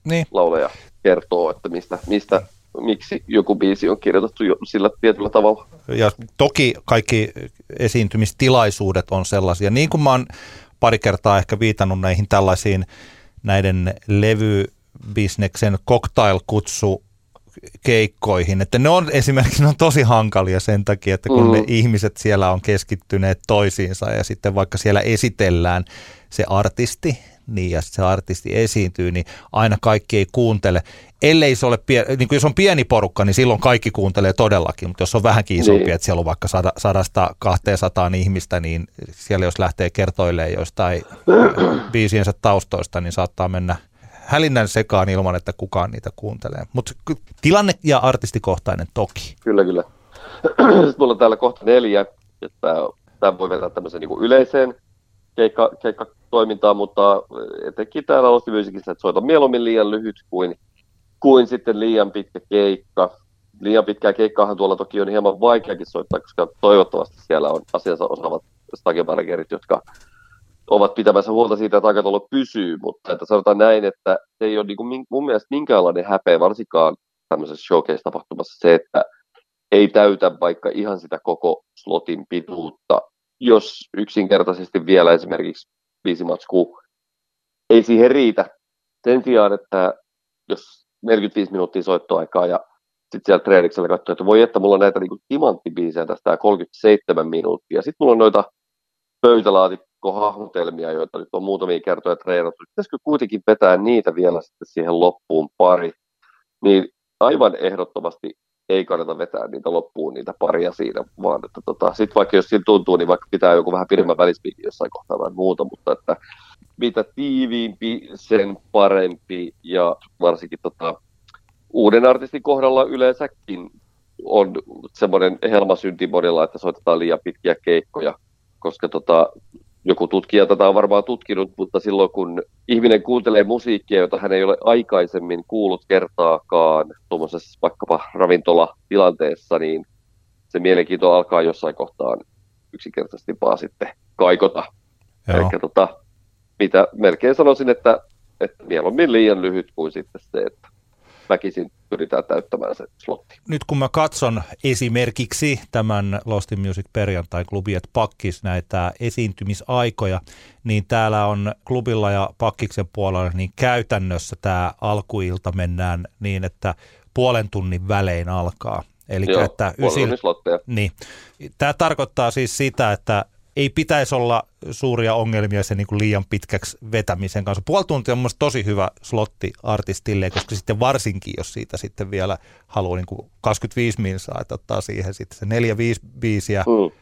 niin. lauleja kertoo, että mistä, mistä miksi joku biisi on kirjoitettu jo sillä tietyllä tavalla. Ja toki kaikki esiintymistilaisuudet on sellaisia, niin kuin mä oon pari kertaa ehkä viitannut näihin tällaisiin näiden levybisneksen cocktail-kutsu keikkoihin, että ne on esimerkiksi ne on tosi hankalia sen takia, että kun mm. ne ihmiset siellä on keskittyneet toisiinsa ja sitten vaikka siellä esitellään se artisti, niin ja se artisti esiintyy, niin aina kaikki ei kuuntele. Ellei se ole, pien, niin jos on pieni porukka, niin silloin kaikki kuuntelee todellakin, mutta jos on vähänkin isompi, niin. että siellä on vaikka sadasta 200 ihmistä, niin siellä jos lähtee kertoilemaan jostain biisiensä taustoista, niin saattaa mennä hälinnän sekaan ilman, että kukaan niitä kuuntelee. Mutta tilanne ja artistikohtainen toki. Kyllä, kyllä. Sitten mulla on täällä kohta neljä, että tämä voi vetää tämmöisen niin yleiseen keikka, keikkatoimintaan, mutta etenkin täällä Lost Musicissa, että soita mieluummin liian lyhyt kuin, kuin sitten liian pitkä keikka. Liian pitkää keikkaahan tuolla toki on hieman vaikeakin soittaa, koska toivottavasti siellä on asiansa osaavat stagemanagerit, jotka ovat pitämässä huolta siitä, että aikataulu pysyy, mutta että sanotaan näin, että se ei ole niin kuin mun mielestä minkäänlainen häpeä, varsinkaan tämmöisessä showcase-tapahtumassa se, että ei täytä vaikka ihan sitä koko slotin pituutta, jos yksinkertaisesti vielä esimerkiksi viisi matskua ei siihen riitä. Sen sijaan, että jos 45 minuuttia soittoaikaa ja sitten siellä treeniksellä katsoo, että voi että mulla on näitä niin timanttibiisejä tästä 37 minuuttia. Sitten mulla on noita pöytälaatikkohahmotelmia, joita nyt on muutamia kertoja treenattu. Pitäisikö kuitenkin vetää niitä vielä sitten siihen loppuun pari? Niin aivan ehdottomasti ei kannata vetää niitä loppuun, niitä paria siinä, vaan että tota, sit vaikka jos siinä tuntuu, niin vaikka pitää joku vähän pidemmän välispiikin jossain kohtaa tai muuta, mutta että mitä tiiviimpi, sen parempi, ja varsinkin tota, uuden artistin kohdalla yleensäkin on semmoinen helmasynti monilla, että soitetaan liian pitkiä keikkoja, koska tota, joku tutkija tätä on varmaan tutkinut, mutta silloin kun ihminen kuuntelee musiikkia, jota hän ei ole aikaisemmin kuullut kertaakaan tuommoisessa vaikkapa ravintolatilanteessa, niin se mielenkiinto alkaa jossain kohtaan yksinkertaisesti vaan sitten kaikota. Eli tota, mitä melkein sanoisin, että, että mieluummin liian lyhyt kuin sitten se, että väkisin pyritään täyttämään se slotti. Nyt kun mä katson esimerkiksi tämän Lost in Music perjantai klubiet pakkis näitä esiintymisaikoja, niin täällä on klubilla ja pakkiksen puolella niin käytännössä tämä alkuilta mennään niin, että puolen tunnin välein alkaa. Eli Joo, että ysil... niin. Tämä tarkoittaa siis sitä, että ei pitäisi olla suuria ongelmia sen niin kuin liian pitkäksi vetämisen kanssa. Puoli tuntia on mielestäni tosi hyvä slotti artistille, koska sitten varsinkin, jos siitä sitten vielä haluaa niin kuin 25 minsaa, että ottaa siihen sitten se 4-5 biisiä, mm.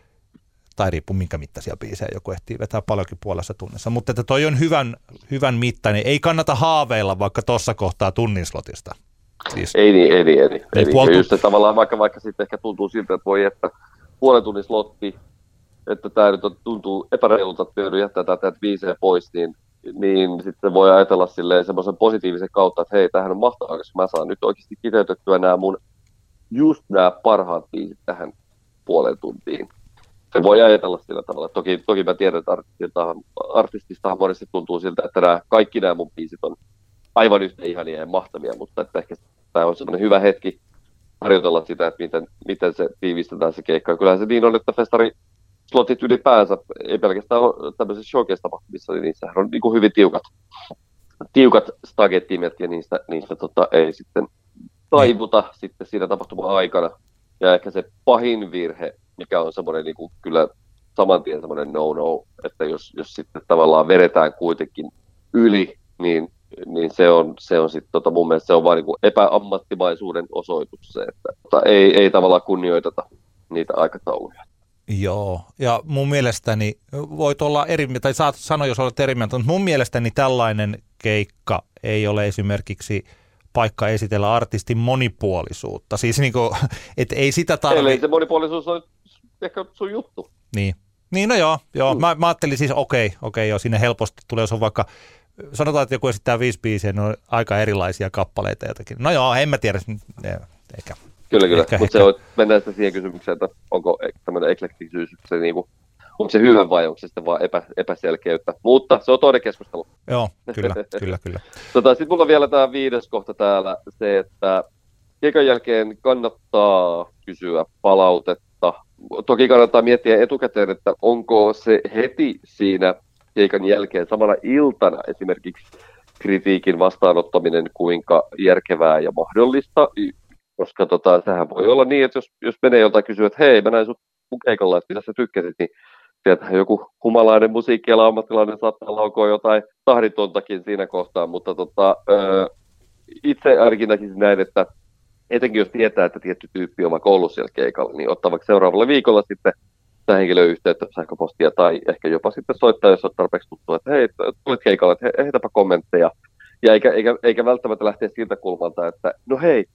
tai riippuu minkä mittaisia biisejä joku ehtii vetää paljonkin puolessa tunnissa. Mutta että toi on hyvän, hyvän mittainen. Ei kannata haaveilla vaikka tuossa kohtaa tunnin slotista. Siis, ei niin, ei niin, ei niin. Ei, niin. Just se, tavallaan vaikka, vaikka sitten ehkä tuntuu siltä, että voi että puolen tunnin slotti, että tämä nyt tuntuu epäreilulta, että joudun jättää tätä viiseen pois, niin, niin sitten voi ajatella semmoisen positiivisen kautta, että hei, tämähän on mahtavaa, koska mä saan nyt oikeasti kiteytettyä nämä mun just nämä parhaat biisit tähän puoleen tuntiin. Se voi ajatella sillä tavalla. Toki, toki mä tiedän, että artistista, artistista monesti tuntuu siltä, että nämä, kaikki nämä mun biisit on aivan yhtä ihania ja mahtavia, mutta että ehkä tämä on semmoinen hyvä hetki harjoitella sitä, että miten, miten se tiivistetään se keikka. Kyllähän se niin on, että festari slotit ylipäänsä, ei pelkästään tämmöisissä showcase-tapahtumissa, niin niissähän on niin kuin hyvin tiukat, tiukat stagettimet ja niistä, niistä tota, ei sitten taivuta mm. sitten siinä tapahtuman aikana. Ja ehkä se pahin virhe, mikä on semmoinen niin kuin kyllä saman tien semmoinen no-no, että jos, jos sitten tavallaan vedetään kuitenkin yli, niin, niin se on, se on sitten tota, mun mielestä se on vain niin epäammattimaisuuden osoitus se, että tota, ei, ei tavallaan kunnioiteta niitä aikatauluja. Joo, ja mun mielestäni voit olla eri tai saat sanoa, jos olet eri mieltä, mutta mun mielestäni tällainen keikka ei ole esimerkiksi paikka esitellä artistin monipuolisuutta. Siis niin kuin, et ei sitä tarvitse. Eli se monipuolisuus on ehkä sun juttu. Niin. Niin no joo, joo. Mm. Mä, mä ajattelin siis okei, okay, okei okay, joo, sinne helposti tulee, jos on vaikka sanotaan, että joku esittää viisi biisiä, ne on aika erilaisia kappaleita jotakin. No joo, en mä tiedä, ehkä. Kyllä, kyllä, mutta se on, mennään sitten siihen kysymykseen, että onko tämmöinen eklektisyys se niinku, onko se hyvä vai onko se sitten vaan epä, epäselkeyttä. Mutta se on toinen keskustelu. Joo, kyllä, kyllä, kyllä. Tota, sitten mulla on vielä tämä viides kohta täällä, se, että keikan jälkeen kannattaa kysyä palautetta. Toki kannattaa miettiä etukäteen, että onko se heti siinä keikan jälkeen samana iltana esimerkiksi kritiikin vastaanottaminen kuinka järkevää ja mahdollista, koska tota, sehän voi olla niin, että jos, jos menee joltain kysyä, että hei, mä näin sut keikalla, että mitä sä tykkäsit, niin sieltä joku humalainen musiikkiala ammattilainen saattaa laukoa jotain tahditontakin siinä kohtaa, mutta tota, ö, itse ainakin näkisin näin, että etenkin jos tietää, että tietty tyyppi on vaikka ollut siellä keikalla, niin ottaa vaikka seuraavalla viikolla sitten sitä henkilöyhteyttä, sähköpostia tai ehkä jopa sitten soittaa, jos on tarpeeksi tuttu, että hei, tulit keikalle, että heitäpä kommentteja. Ja eikä, eikä, eikä välttämättä lähteä siltä kulmalta, että no hei,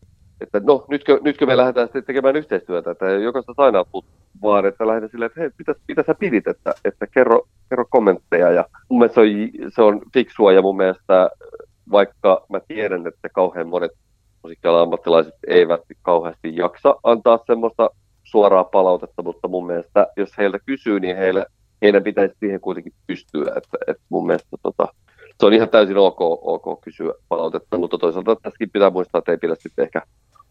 että no nytkö, nytkö me lähdetään sitten tekemään yhteistyötä, että jokaista aina vaan että lähdetään silleen, että hei, mitä, mitä sä pidit, että, että kerro, kerro kommentteja. Ja mun mielestä se on, se on fiksua ja mun mielestä vaikka mä tiedän, että kauhean monet musiikkialan ammattilaiset eivät kauheasti jaksa antaa semmoista suoraa palautetta, mutta mun mielestä jos heiltä kysyy, niin heille, heidän pitäisi siihen kuitenkin pystyä. Että, että mun mielestä tota, se on ihan täysin ok, ok kysyä palautetta, mutta toisaalta tässäkin pitää muistaa, että ei pidä sitten ehkä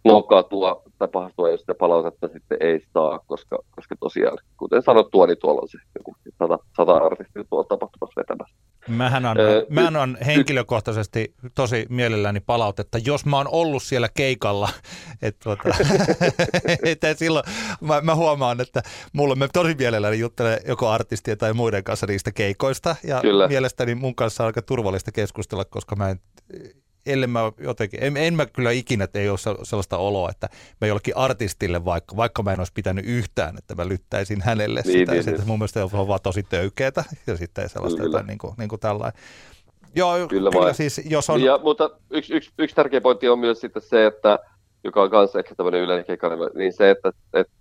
loukkaantua tai pahastua, jos sitä palautetta sitten ei saa, koska, koska tosiaan, kuten sanottua, niin tuolla on se joku sata, sata artistia tuolla tapahtumassa vetämässä. Mähän on, öö, mähän on henkilökohtaisesti tosi mielelläni palautetta, jos mä oon ollut siellä keikalla. Et, tuota, et silloin mä, mä, huomaan, että mulle me tosi mielelläni juttelen joko artistia tai muiden kanssa niistä keikoista. Ja Kyllä. mielestäni mun kanssa on aika turvallista keskustella, koska mä en ellei mä jotenkin, en, en mä kyllä ikinä, että ei ole sellaista oloa, että mä jollekin artistille vaikka, vaikka mä en olisi pitänyt yhtään, että mä lyttäisin hänelle niin, sitä. Niin, sitä. Niin. Mun mielestä on vaan tosi töykeätä ja sitten sellaista kyllä. jotain niin kuin, niin kuin tällainen. Joo, kyllä, kyllä siis, jos on... Ja, mutta yksi, yksi, yksi tärkeä pointti on myös sitten se, että joka on myös ehkä tämmöinen yleinen keikkaneva, niin se, että, että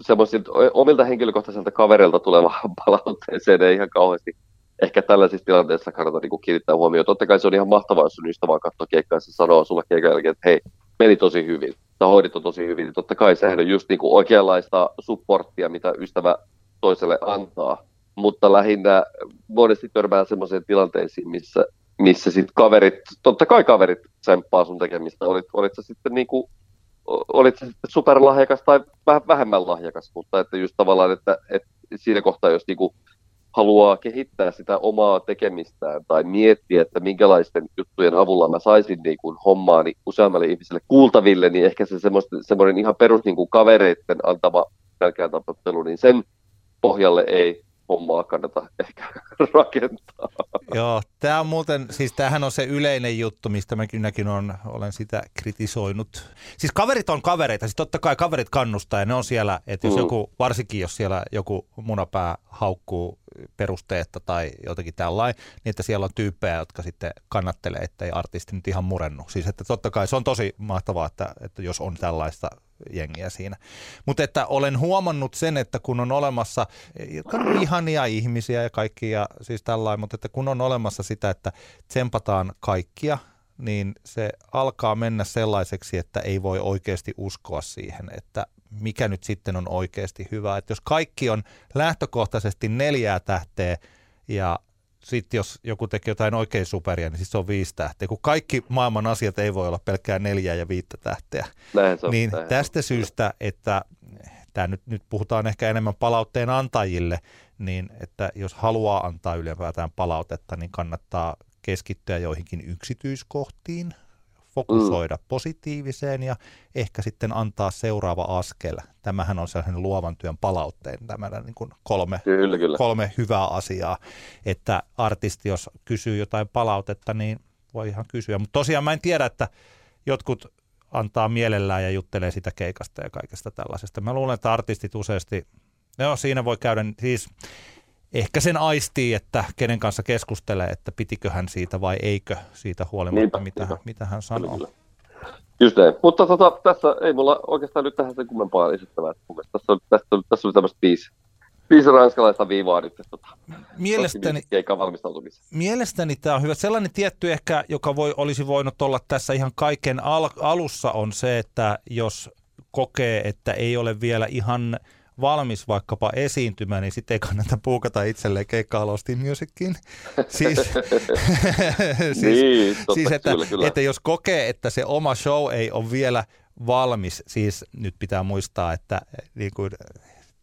semmoisilta omilta henkilökohtaisilta kavereilta tuleva palautteeseen ei ihan kauheasti ehkä tällaisissa tilanteissa kannattaa niin kiinnittää huomioon. Totta kai se on ihan mahtavaa, jos sun ystävä on katsoa keikkaa ja sanoo sulle keikan jälkeen, että hei, meni tosi hyvin, sä hoidit tosi hyvin. Totta kai sehän on just niin kuin oikeanlaista supporttia, mitä ystävä toiselle antaa. Mutta lähinnä monesti törmää sellaiseen tilanteisiin, missä, missä sitten kaverit, totta kai kaverit tsemppaa sun tekemistä. Olit, olit sä sitten niin kuin, olit sä sitten superlahjakas tai vähän vähemmän lahjakas, mutta että just tavallaan, että, että siinä kohtaa, jos niin kuin haluaa kehittää sitä omaa tekemistään tai miettiä, että minkälaisten juttujen avulla mä saisin niin kuin hommaani useammalle ihmiselle kuultaville, niin ehkä se semmoinen ihan perus niin kuin kavereiden antama pelkään tapattelu, niin sen pohjalle ei hommaa kannata ehkä rakentaa. Joo, tämä on muuten, siis tämähän on se yleinen juttu, mistä mäkin on, olen sitä kritisoinut. Siis kaverit on kavereita, siis totta kai kaverit kannustaa ja ne on siellä, että jos mm. joku, varsinkin jos siellä joku munapää haukkuu perusteetta tai jotenkin tällainen, niin että siellä on tyyppejä, jotka sitten kannattelee, että ei artisti nyt ihan murennu. Siis että totta kai se on tosi mahtavaa, että, että jos on tällaista jengiä siinä. Mutta että olen huomannut sen, että kun on olemassa, jotka on ihania ihmisiä ja kaikki ja siis tällainen, mutta että kun on olemassa sitä, että tsempataan kaikkia, niin se alkaa mennä sellaiseksi, että ei voi oikeasti uskoa siihen, että mikä nyt sitten on oikeasti hyvä. Että jos kaikki on lähtökohtaisesti neljää tähteä ja sitten jos joku tekee jotain oikein superia, niin siis se on viisi tähteä. Kun kaikki maailman asiat ei voi olla pelkkää neljää ja viittä tähteä. Näin se on, niin näin tästä on. syystä, että tämä nyt, nyt puhutaan ehkä enemmän palautteen antajille, niin että jos haluaa antaa ylipäätään palautetta, niin kannattaa keskittyä joihinkin yksityiskohtiin, fokusoida mm. positiiviseen ja ehkä sitten antaa seuraava askel. Tämähän on sellainen luovan työn palautteen, tämä niin kuin kolme, kyllä, kyllä. kolme hyvää asiaa, että artisti, jos kysyy jotain palautetta, niin voi ihan kysyä. Mutta tosiaan mä en tiedä, että jotkut antaa mielellään ja juttelee sitä keikasta ja kaikesta tällaisesta. Mä luulen, että artistit useasti, no siinä voi käydä, siis ehkä sen aistii, että kenen kanssa keskustelee, että pitikö hän siitä vai eikö siitä huolimatta, niinpä, mitä, niinpä. mitä hän sanoo. Kyllä. Just näin. Mutta tota, tässä ei mulla oikeastaan nyt tähän sen kummempaa lisättävää. Tässä, oli, tässä, oli, tässä oli tämmöistä viisi, Viisi ranskalaista viivaa nyt tota, Mielestäni, mielestäni tämä on hyvä. Sellainen tietty ehkä, joka voi, olisi voinut olla tässä ihan kaiken al- alussa on se, että jos kokee, että ei ole vielä ihan valmis vaikkapa esiintymään, niin sitten ei kannata puukata itselleen keikkaa Lost in Musiciin. Siis, siis, Niin, siis että, kyllä, kyllä. että jos kokee, että se oma show ei ole vielä valmis, siis nyt pitää muistaa, että niin kuin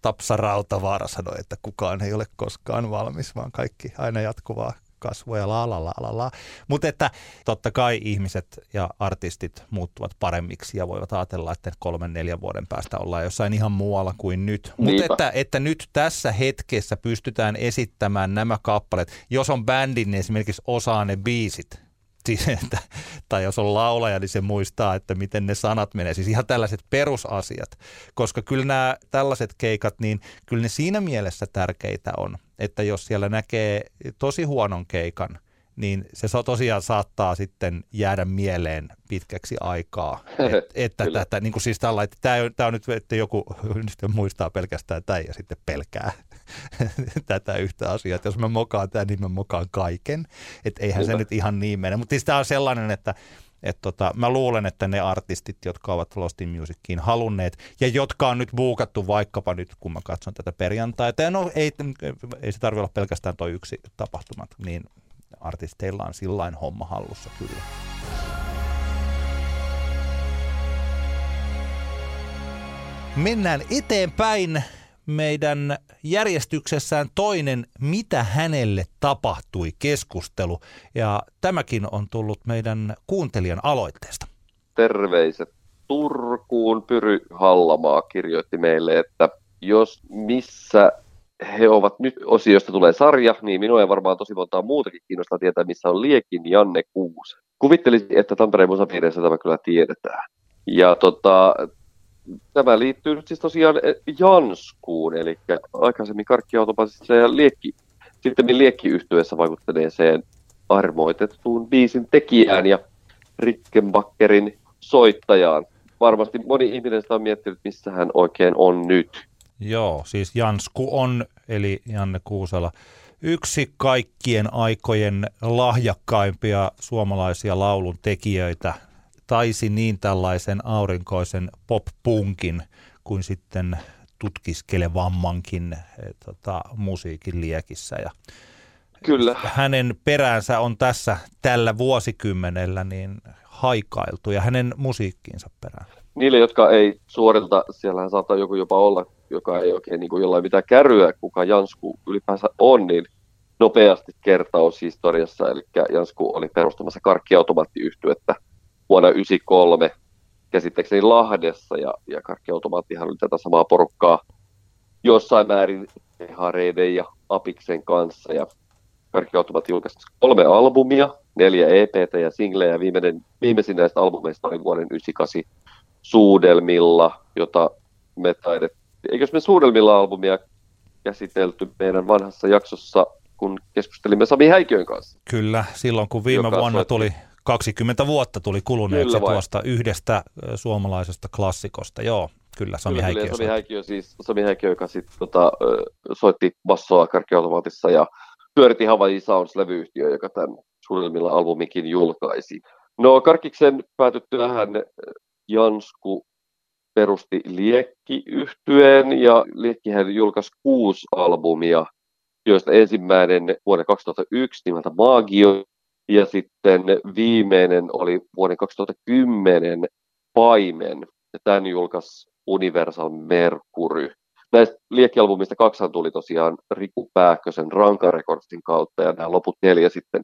Tapsa Rautavaara sanoi, että kukaan ei ole koskaan valmis, vaan kaikki aina jatkuvaa kasvua ja la la la la la. Mutta että totta kai ihmiset ja artistit muuttuvat paremmiksi ja voivat ajatella, että kolmen neljän vuoden päästä ollaan jossain ihan muualla kuin nyt. Mutta että, että nyt tässä hetkessä pystytään esittämään nämä kappaleet, jos on bändin, niin esimerkiksi osaa ne biisit. Siis, että, tai jos on laulaja, niin se muistaa, että miten ne sanat menee. Siis ihan tällaiset perusasiat. Koska kyllä nämä tällaiset keikat, niin kyllä ne siinä mielessä tärkeitä on, että jos siellä näkee tosi huonon keikan, niin se tosiaan saattaa sitten jäädä mieleen pitkäksi aikaa. Et, että Kyllä. tätä, niin kuin siis tällä, että tämä, on, tämä on nyt, että joku nyt muistaa pelkästään tämän ja sitten pelkää tätä yhtä asiaa. Että jos mä mokaan tämän, niin mä mokaan kaiken. Että eihän se Niinpä. nyt ihan niin mene. Mutta siis tämä on sellainen, että et tota, mä luulen, että ne artistit, jotka ovat Lost in halunneet ja jotka on nyt buukattu vaikkapa nyt, kun mä katson tätä perjantaita, ja no ei, ei se tarvitse olla pelkästään toi yksi tapahtumat, niin artisteilla on sillain homma hallussa kyllä. Mennään eteenpäin meidän järjestyksessään toinen Mitä hänelle tapahtui keskustelu. Ja tämäkin on tullut meidän kuuntelijan aloitteesta. terveiset Turkuun. Pyry Hallamaa kirjoitti meille, että jos missä he ovat nyt osiosta tulee sarja, niin minua ja varmaan tosi montaa muutakin kiinnostaa tietää, missä on Liekin Janne Kuusi. Kuvittelisin, että Tampereen musapiireissä tämä kyllä tiedetään. Ja tota, tämä liittyy nyt siis tosiaan eh, Janskuun, eli aikaisemmin karkkiautopaatissa ja liekki, sitten liekkiyhtyessä vaikuttaneeseen armoitettuun biisin tekijään ja Rickenbackerin soittajaan. Varmasti moni ihminen sitä on miettinyt, missä hän oikein on nyt. Joo, siis Jansku on, eli Janne Kuusela, yksi kaikkien aikojen lahjakkaimpia suomalaisia laulun tekijöitä. Taisi niin tällaisen aurinkoisen pop-punkin kuin sitten tutkiskelevammankin eh, tota, musiikin liekissä. Ja Kyllä. hänen peräänsä on tässä tällä vuosikymmenellä niin haikailtu ja hänen musiikkiinsa perään. Niille, jotka ei suorilta, siellähän saattaa joku jopa olla, joka ei oikein niin kuin jollain mitään käryä, kuka Jansku ylipäänsä on, niin nopeasti kertaus historiassa. Eli Jansku oli perustamassa karkkiautomaattiyhtyettä vuonna 1993 käsittääkseni Lahdessa, ja, ja karkkiautomaattihan oli tätä samaa porukkaa jossain määrin Hareiden ja Apiksen kanssa, ja Karkkiautomaatti julkaisi kolme albumia, neljä EPtä ja singlejä. Viimeinen, viimeisin näistä albumeista oli vuoden 98 Suudelmilla, jota me taidettiin. Eikös me Suudelmilla albumia käsitelty meidän vanhassa jaksossa, kun keskustelimme Sami Häikiön kanssa? Kyllä, silloin kun viime vuonna tuli 20 vuotta tuli kuluneeksi Kyllä vai. tuosta yhdestä suomalaisesta klassikosta. Joo, kyllä Sami Kyllä, Häikkiö kyllä, Sami. Häikiö, siis, Sami Häikiö, joka sitten tota, soitti bassoa karkkiautomaatissa ja pyöritti Hawaii Sounds-levyyhtiö, joka tämän Suudelmilla albumikin julkaisi. No Karkiksen päätyttyä hän Jansku perusti Liekki-yhtyeen ja Liekkihän julkaisi kuusi albumia, joista ensimmäinen vuonna 2001 nimeltä Magio ja sitten viimeinen oli vuoden 2010 Paimen ja tämän julkaisi Universal Mercury. Näistä liekkialbumista kaksihan tuli tosiaan Riku Pääkkösen Ranka Recordsin kautta ja nämä loput neljä sitten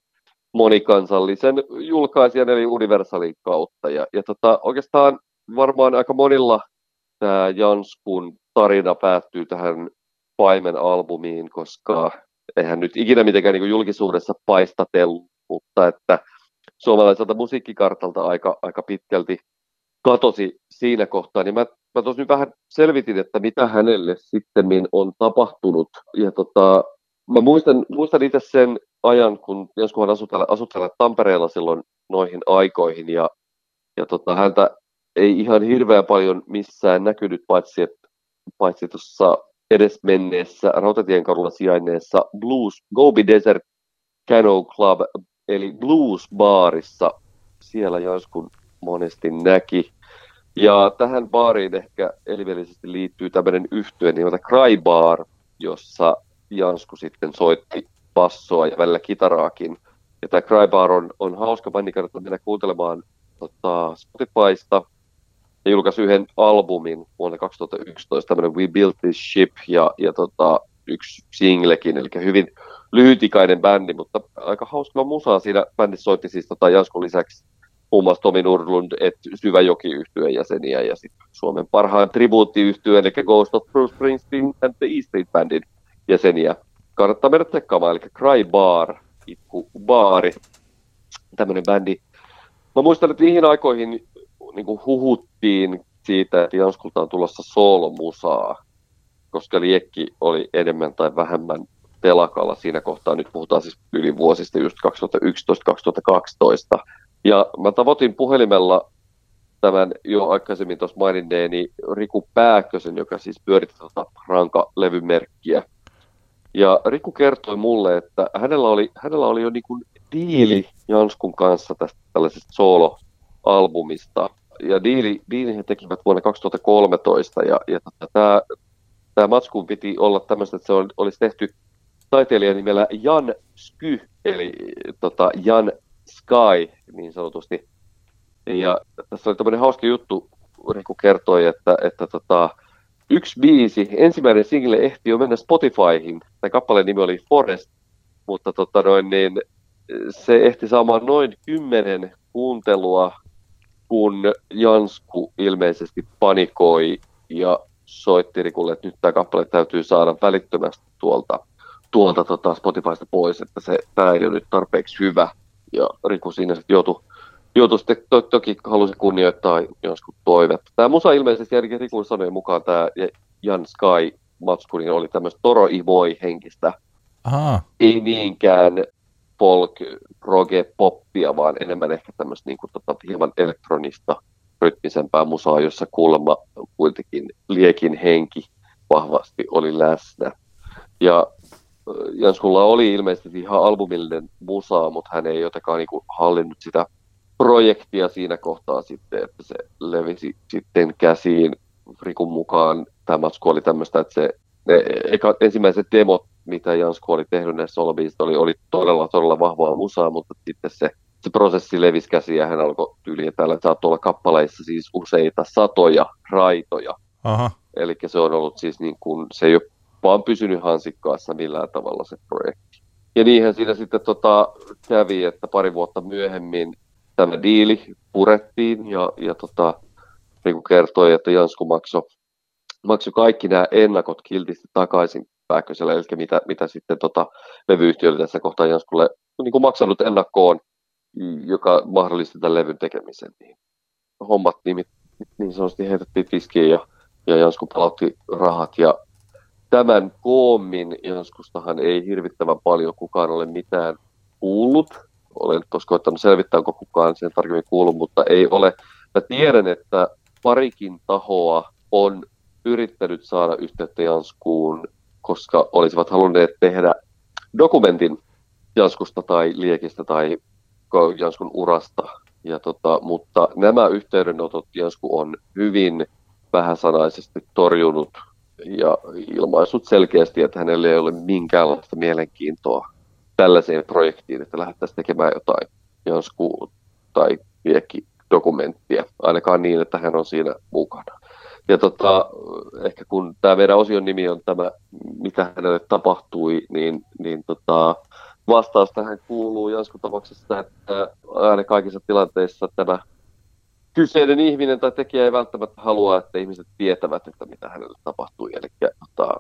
monikansallisen julkaisijan eli Universalin kautta. Ja, ja tota, oikeastaan varmaan aika monilla tämä Janskun tarina päättyy tähän Paimen albumiin, koska eihän nyt ikinä mitenkään niin julkisuudessa paistatellut, mutta että suomalaiselta musiikkikartalta aika, aika pitkälti katosi siinä kohtaa, niin mä, mä tuossa nyt vähän selvitin, että mitä hänelle sitten on tapahtunut. Ja tota, mä muistan, muistan itse sen ajan, kun Janskuhan asui täällä, asui täällä Tampereella silloin noihin aikoihin, ja, ja tota, häntä ei ihan hirveän paljon missään näkynyt, paitsi paitsi tuossa edesmenneessä Rautatien sijainneessa Blues Gobi Desert Cano Club, eli Blues Baarissa. Siellä Janskun monesti näki. Ja tähän baariin ehkä elimellisesti liittyy tämmöinen yhtye nimeltä Cry Bar, jossa Jansku sitten soitti bassoa ja välillä kitaraakin. Ja tämä Cry Bar on, on hauska bändi, kannattaa mennä kuuntelemaan tota, Spotifysta. Ja julkaisi yhden albumin vuonna 2011, tämmöinen We Built This Ship ja, ja tota, yksi singlekin, eli hyvin lyhytikainen bändi, mutta aika hauska musaa siinä bändissä soitti siis tota Janskun lisäksi muun muassa Tomi Nurlund, et Syväjoki yhtyeen jäseniä ja sitten Suomen parhaan tribuuttiyhtyeen, eli Ghost of Bruce Springsteen and the E Street Bandin jäseniä. Kannattaa mennä tsekkaamaan, eli Cry Bar, itku baari, tämmöinen bändi. Mä muistan, että niihin aikoihin niin kuin huhuttiin siitä, että Janskulta on tulossa soolomusaa, koska liekki oli enemmän tai vähemmän telakalla siinä kohtaa. Nyt puhutaan siis yli vuosista, just 2011-2012. Ja mä tavoitin puhelimella tämän jo aikaisemmin tuossa maininneeni Riku Pääkkösen, joka siis pyöritti tuota ranka-levymerkkiä. Ja Riku kertoi mulle, että hänellä oli, hänellä oli jo niinku diili Janskun kanssa tästä tällaisesta solo-albumista. Ja diili, diili he tekivät vuonna 2013, ja, ja tota, tämä tämä matskun piti olla tämmöistä, että se olisi tehty taiteilijan nimellä Jan Sky, eli tota, Jan Sky niin sanotusti. Ja tässä oli tämmöinen hauska juttu, Riku kertoi, että, että tota, yksi biisi, ensimmäinen single ehti jo mennä Spotifyhin. Tämä kappaleen nimi oli Forest, mutta tota noin, niin, se ehti saamaan noin kymmenen kuuntelua, kun Jansku ilmeisesti panikoi ja soitti Rikulle, että nyt tämä kappale täytyy saada välittömästi tuolta, tuolta tota Spotifysta pois, että se, tämä ei ole nyt tarpeeksi hyvä. Ja Riku siinä sitten joutui, joutui sitten, to, toki halusi kunnioittaa joskus toivetta. Tämä musa ilmeisesti ainakin Rikun sanojen mukaan tämä Jan Sky matsku niin oli tämmöistä Toro Imoi henkistä. Aha. Ei niinkään folk, proge, poppia, vaan enemmän ehkä tämmöistä niin kuin, tota, hieman elektronista rytmisempää musaa, jossa kuulemma kuitenkin liekin henki vahvasti oli läsnä. Ja Janskulla oli ilmeisesti ihan albumillinen musaa, mutta hän ei jotenkaan niin hallinnut sitä projektia siinä kohtaa sitten, että se levisi sitten käsiin. Rikun mukaan tämä matsku oli tämmöistä, että se ne eka, ensimmäiset demot, mitä Jansku oli tehnyt näissä solobiisistä, oli, oli todella, todella vahvaa musaa, mutta sitten se se prosessi levisi käsiin ja hän alkoi tyyliin täällä saattoi olla kappaleissa siis useita satoja raitoja. Aha. Eli se on ollut siis niin kuin, se ei ole vaan pysynyt hansikkaassa millään tavalla se projekti. Ja niinhän siinä sitten tota, kävi, että pari vuotta myöhemmin tämä diili purettiin ja, ja tota, niin kuin kertoi, että Jansku maksoi maksoi kaikki nämä ennakot kiltisti takaisin Pääkköselle, eli mitä, mitä sitten tota, levyyhtiö oli tässä kohtaa Janskulle niin kuin maksanut ennakkoon joka mahdollisti tämän levyn tekemisen. Niin hommat niin, niin sanotusti heitettiin tiskiin ja, ja Jansku palautti rahat. Ja tämän koommin Janskustahan ei hirvittävän paljon kukaan ole mitään kuullut. Olen tuossa koettanut selvittää, onko kukaan sen tarkemmin kuullut, mutta ei ole. Mä tiedän, että parikin tahoa on yrittänyt saada yhteyttä Janskuun, koska olisivat halunneet tehdä dokumentin Janskusta tai Liekistä tai Janskun urasta. Ja tota, mutta nämä yhteydenotot Jansku on hyvin vähäsanaisesti torjunut ja ilmaissut selkeästi, että hänelle ei ole minkäänlaista mielenkiintoa tällaiseen projektiin, että lähdettäisiin tekemään jotain Jansku tai Viekki dokumenttia, ainakaan niin, että hän on siinä mukana. Ja tota, ehkä kun tämä meidän osion nimi on tämä, mitä hänelle tapahtui, niin, niin tota, vastaus tähän kuuluu Janskun tapauksessa, että aina kaikissa tilanteissa tämä kyseinen ihminen tai tekijä ei välttämättä halua, että ihmiset tietävät, että mitä hänelle tapahtui. Eli tota,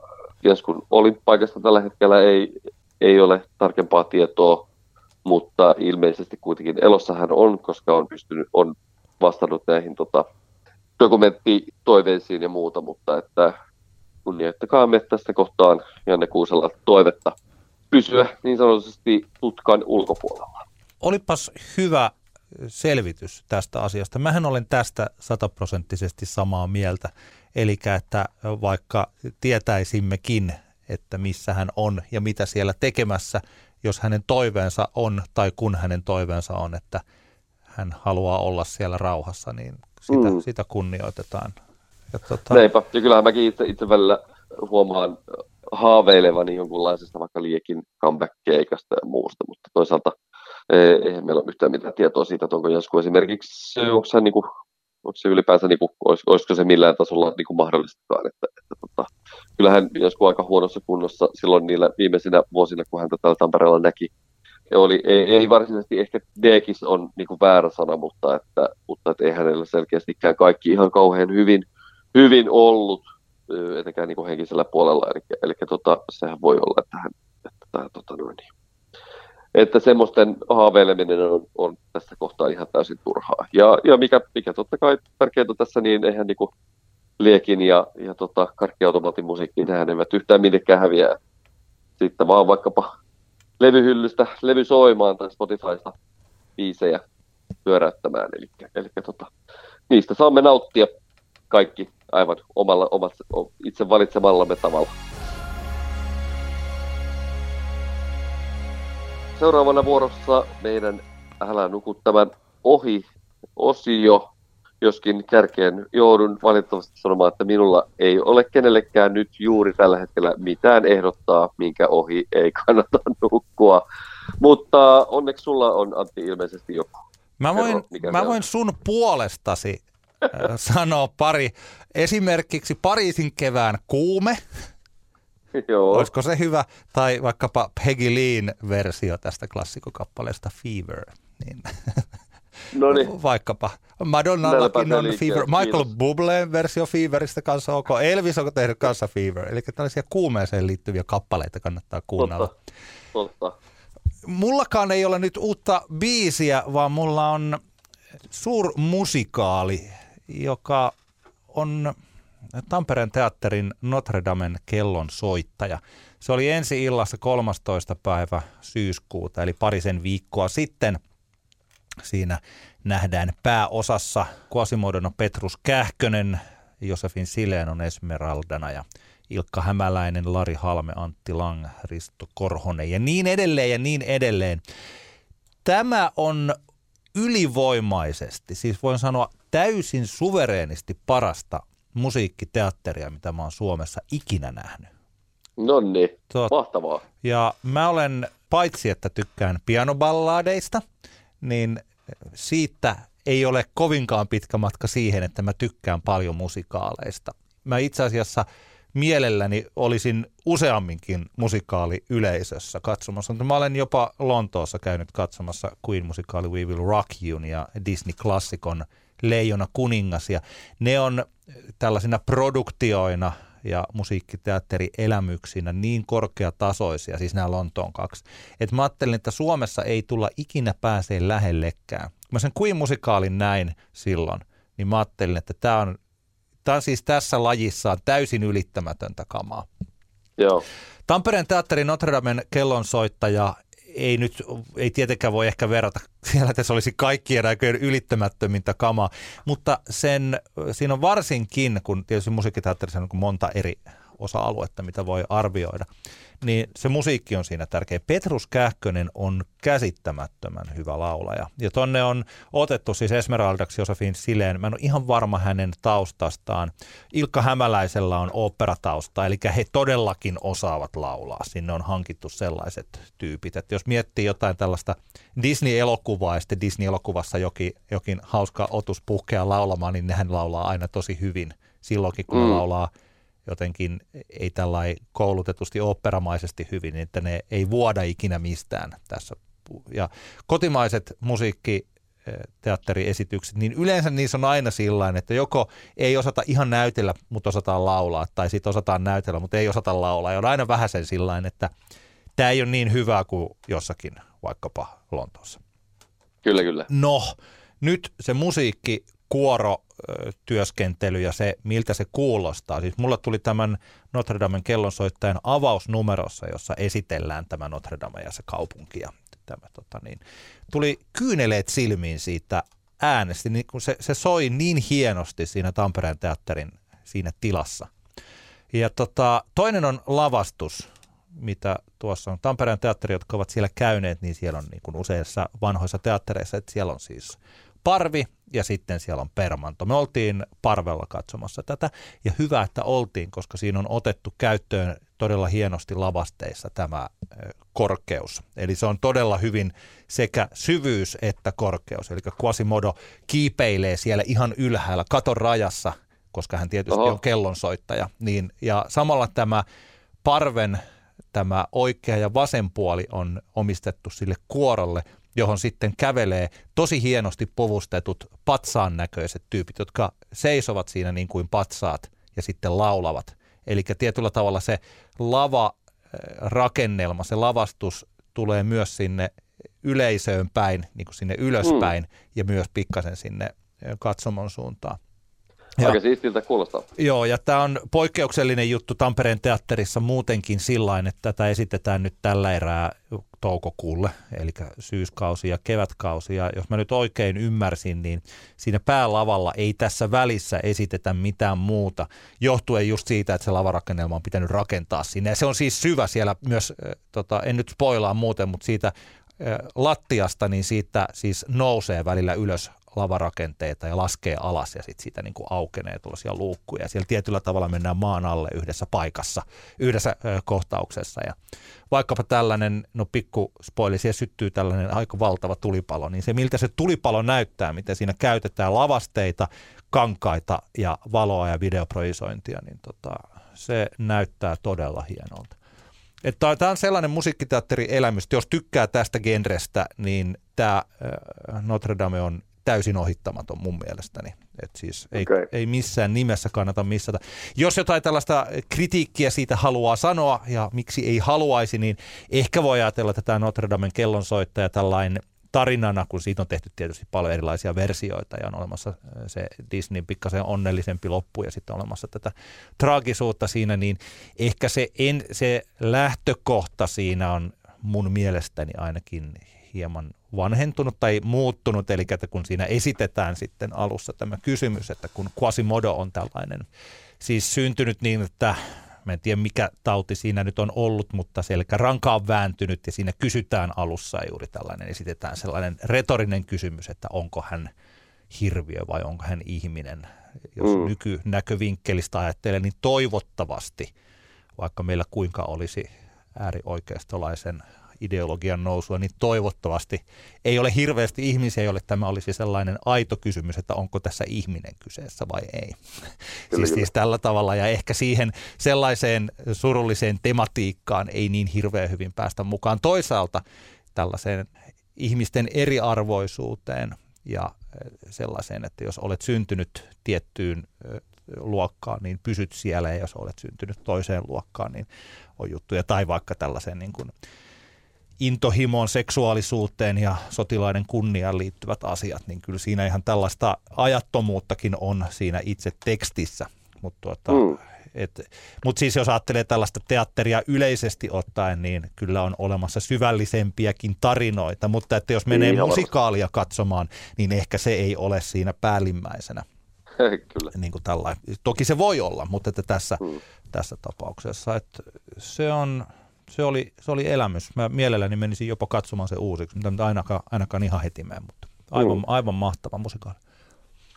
Janskun olinpaikasta tällä hetkellä ei, ei ole tarkempaa tietoa, mutta ilmeisesti kuitenkin elossa hän on, koska on pystynyt, on vastannut näihin tota, dokumenttitoiveisiin ja muuta, mutta että kunnioittakaamme tästä kohtaan Janne Kuusella toivetta pysyä niin sanotusti tutkan ulkopuolella. Olipas hyvä selvitys tästä asiasta. Mähän olen tästä sataprosenttisesti samaa mieltä. Eli että vaikka tietäisimmekin, että missä hän on ja mitä siellä tekemässä, jos hänen toiveensa on tai kun hänen toiveensa on, että hän haluaa olla siellä rauhassa, niin sitä, mm. sitä kunnioitetaan. Ja, tota... Neipä, ja kyllähän mäkin itse, itse välillä huomaan haaveilevani jonkunlaisesta vaikka liekin comeback-keikasta ja muusta, mutta toisaalta eihän meillä ole yhtään mitään tietoa siitä, että onko Jasku esimerkiksi, onko se, niin kuin, onko se ylipäänsä, niin kuin, olisiko, se millään tasolla niin kuin mahdollistakaan, että, että tota, kyllähän Jasku aika huonossa kunnossa silloin niillä viimeisinä vuosina, kun häntä täällä Tampereella näki, oli, ei, ei varsinaisesti ehkä Dekis on niin kuin väärä sana, mutta, että, mutta että ei hänellä selkeästikään kaikki ihan kauhean hyvin, hyvin ollut, etenkään niin kuin henkisellä puolella, eli, eli tota, sehän voi olla, että, hän, että, tota, noin, niin että semmoisten haaveileminen on, on tässä kohtaa ihan täysin turhaa. Ja, ja mikä, mikä totta kai tärkeää tässä, niin eihän niinku liekin ja, ja tota, karkkiautomaatin musiikki, nehän eivät yhtään minnekään häviää. Sitten vaan vaikkapa levyhyllystä levy soimaan tai Spotifysta biisejä pyöräyttämään. Eli, eli tota, niistä saamme nauttia kaikki aivan omalla, omalla itse valitsemallamme tavalla. Seuraavana vuorossa meidän Älä nuku tämän ohi osio, joskin kärkeen joudun valitettavasti sanomaan, että minulla ei ole kenellekään nyt juuri tällä hetkellä mitään ehdottaa, minkä ohi ei kannata nukkua. Mutta onneksi sulla on Antti ilmeisesti joku. Mä voin, Kerro, mä voin sun puolestasi äh, sanoa pari. Esimerkiksi Pariisin kevään kuume, Joo. Olisiko se hyvä? Tai vaikkapa Peggy Leen versio tästä klassikokappaleesta Fever. Niin. No niin. Vaikkapa. Madonnallakin on Fever. Michael Bubleen versio Feveristä kanssa ok. Elvis on tehnyt kanssa Fever. Eli tällaisia kuumeeseen liittyviä kappaleita kannattaa kuunnella. Totta. Totta. Mullakaan ei ole nyt uutta biisiä, vaan mulla on suurmusikaali, joka on Tampereen teatterin Notre Damen kellon soittaja. Se oli ensi illassa 13. päivä syyskuuta, eli parisen viikkoa sitten. Siinä nähdään pääosassa Quasimodono Petrus Kähkönen, Josefin Sileen on Esmeraldana ja Ilkka Hämäläinen, Lari Halme, Antti Lang, Risto Korhonen ja niin edelleen ja niin edelleen. Tämä on ylivoimaisesti, siis voin sanoa täysin suvereenisti parasta musiikkiteatteria, mitä mä oon Suomessa ikinä nähnyt. No niin, Tot... mahtavaa. Ja mä olen, paitsi että tykkään pianoballadeista, niin siitä ei ole kovinkaan pitkä matka siihen, että mä tykkään paljon musikaaleista. Mä itse asiassa mielelläni olisin useamminkin musikaaliyleisössä katsomassa. Mä olen jopa Lontoossa käynyt katsomassa Queen-musikaali We Will Rock You ja Disney-klassikon Leijona kuningas. Ja ne on tällaisina produktioina ja musiikkiteatterielämyksinä niin korkeatasoisia, siis nämä Lontoon kaksi, että mä ajattelin, että Suomessa ei tulla ikinä pääsee lähellekään. Mä sen kuin musikaalin näin silloin, niin mä ajattelin, että tämä on, tämä on siis tässä lajissa täysin ylittämätöntä kamaa. Joo. Tampereen teatterin Notre Damen kellonsoittaja ei nyt, ei tietenkään voi ehkä verrata siellä, se olisi kaikkien aikojen ylittämättömintä kamaa, mutta sen, siinä on varsinkin, kun tietysti musiikkiteatterissa on monta eri osa-aluetta, mitä voi arvioida, niin se musiikki on siinä tärkeä. Petrus Kähkönen on käsittämättömän hyvä laulaja. Ja tonne on otettu siis Esmeraldaksi Josefin Sileen. Mä en ole ihan varma hänen taustastaan. Ilkka Hämäläisellä on operatausta, eli he todellakin osaavat laulaa. Sinne on hankittu sellaiset tyypit. Että jos miettii jotain tällaista Disney-elokuvaa ja sitten Disney-elokuvassa jokin, jokin hauska otus puhkea laulamaan, niin nehän laulaa aina tosi hyvin silloinkin, kun mm. laulaa – jotenkin ei tällai koulutetusti operamaisesti hyvin, niin että ne ei vuoda ikinä mistään tässä. Ja kotimaiset musiikki teatteriesitykset, niin yleensä niissä on aina sillä että joko ei osata ihan näytellä, mutta osataan laulaa, tai sitten osataan näytellä, mutta ei osata laulaa. Ja on aina vähän sen sillä että tämä ei ole niin hyvää kuin jossakin vaikkapa Lontoossa. Kyllä, kyllä. No, nyt se musiikki kuoro työskentely ja se, miltä se kuulostaa. Siis mulla tuli tämän Notre Damen kellonsoittajan avausnumerossa, jossa esitellään tämä Notre Dame ja se kaupunki ja tämä tota niin, tuli kyyneleet silmiin siitä äänesti, niin kun se, se soi niin hienosti siinä Tampereen teatterin siinä tilassa. Ja tota, toinen on lavastus, mitä tuossa on. Tampereen teatteri, jotka ovat siellä käyneet, niin siellä on niin kuin useissa vanhoissa teattereissa, että siellä on siis parvi ja sitten siellä on permanto. Me oltiin parvella katsomassa tätä ja hyvä, että oltiin, koska siinä on otettu käyttöön todella hienosti lavasteissa tämä korkeus. Eli se on todella hyvin sekä syvyys että korkeus. Eli Quasimodo kiipeilee siellä ihan ylhäällä katon rajassa, koska hän tietysti Oho. on kellonsoittaja. Niin, ja samalla tämä parven tämä oikea ja vasen puoli on omistettu sille kuorolle, johon sitten kävelee tosi hienosti povustetut patsaan näköiset tyypit, jotka seisovat siinä niin kuin patsaat ja sitten laulavat. Eli tietyllä tavalla se lava rakennelma, se lavastus tulee myös sinne yleisöön päin, niin kuin sinne ylöspäin mm. ja myös pikkasen sinne katsomon suuntaan. Ja, Aika siistiltä kuulostaa. Joo, ja tämä on poikkeuksellinen juttu Tampereen teatterissa muutenkin sillä että tätä esitetään nyt tällä erää toukokuulle, eli syyskausi ja kevätkausi. Ja jos mä nyt oikein ymmärsin, niin siinä päälavalla ei tässä välissä esitetä mitään muuta, johtuen just siitä, että se lavarakennelma on pitänyt rakentaa sinne. Ja se on siis syvä siellä myös, äh, tota, en nyt spoilaa muuten, mutta siitä äh, lattiasta, niin siitä siis nousee välillä ylös lavarakenteita ja laskee alas ja sitten siitä niin kuin aukenee tuollaisia luukkuja. Ja siellä tietyllä tavalla mennään maan alle yhdessä paikassa, yhdessä ö, kohtauksessa. Ja vaikkapa tällainen, no pikku spoili, siellä syttyy tällainen aika valtava tulipalo, niin se miltä se tulipalo näyttää, miten siinä käytetään lavasteita, kankaita ja valoa ja videoprojisointia, niin tota, se näyttää todella hienolta. Tämä on sellainen musiikkiteatteri-elämys, jos tykkää tästä genrestä, niin tämä Notre Dame on täysin ohittamaton mun mielestäni. Et siis ei, okay. ei missään nimessä kannata missata. Jos jotain tällaista kritiikkiä siitä haluaa sanoa ja miksi ei haluaisi, niin ehkä voi ajatella, että tämä Notre Damen kellonsoittaja tällainen tarinana, kun siitä on tehty tietysti paljon erilaisia versioita ja on olemassa äh, se Disneyn pikkasen onnellisempi loppu ja sitten on olemassa tätä traagisuutta siinä, niin ehkä se, en, se lähtökohta siinä on mun mielestäni ainakin hieman vanhentunut tai muuttunut, eli että kun siinä esitetään sitten alussa tämä kysymys, että kun Quasimodo on tällainen, siis syntynyt niin, että mä en tiedä mikä tauti siinä nyt on ollut, mutta ranka on vääntynyt ja siinä kysytään alussa juuri tällainen, esitetään sellainen retorinen kysymys, että onko hän hirviö vai onko hän ihminen. Jos mm. nykynäkövinkkelistä ajattelee, niin toivottavasti, vaikka meillä kuinka olisi äärioikeistolaisen ideologian nousua, niin toivottavasti ei ole hirveästi ihmisiä, joille tämä olisi sellainen aito kysymys, että onko tässä ihminen kyseessä vai ei. Kyllä, siis, siis tällä tavalla ja ehkä siihen sellaiseen surulliseen tematiikkaan ei niin hirveän hyvin päästä mukaan. Toisaalta tällaiseen ihmisten eriarvoisuuteen ja sellaiseen, että jos olet syntynyt tiettyyn luokkaan, niin pysyt siellä, ja jos olet syntynyt toiseen luokkaan, niin on juttuja. Tai vaikka tällaiseen niin kuin intohimoon, seksuaalisuuteen ja sotilaiden kunniaan liittyvät asiat, niin kyllä siinä ihan tällaista ajattomuuttakin on siinä itse tekstissä. Mutta tuota, mm. mut siis jos ajattelee tällaista teatteria yleisesti ottaen, niin kyllä on olemassa syvällisempiäkin tarinoita, mutta että jos menee niin, musikaalia katsomaan, niin ehkä se ei ole siinä päällimmäisenä. Kyllä. Niin kuin Toki se voi olla, mutta että tässä, mm. tässä tapauksessa että se on se oli, se oli elämys. Mä mielelläni menisin jopa katsomaan se uusiksi, mutta ainakaan, ainakaan ihan heti mene, mutta aivan, mm. aivan mahtava musikaali.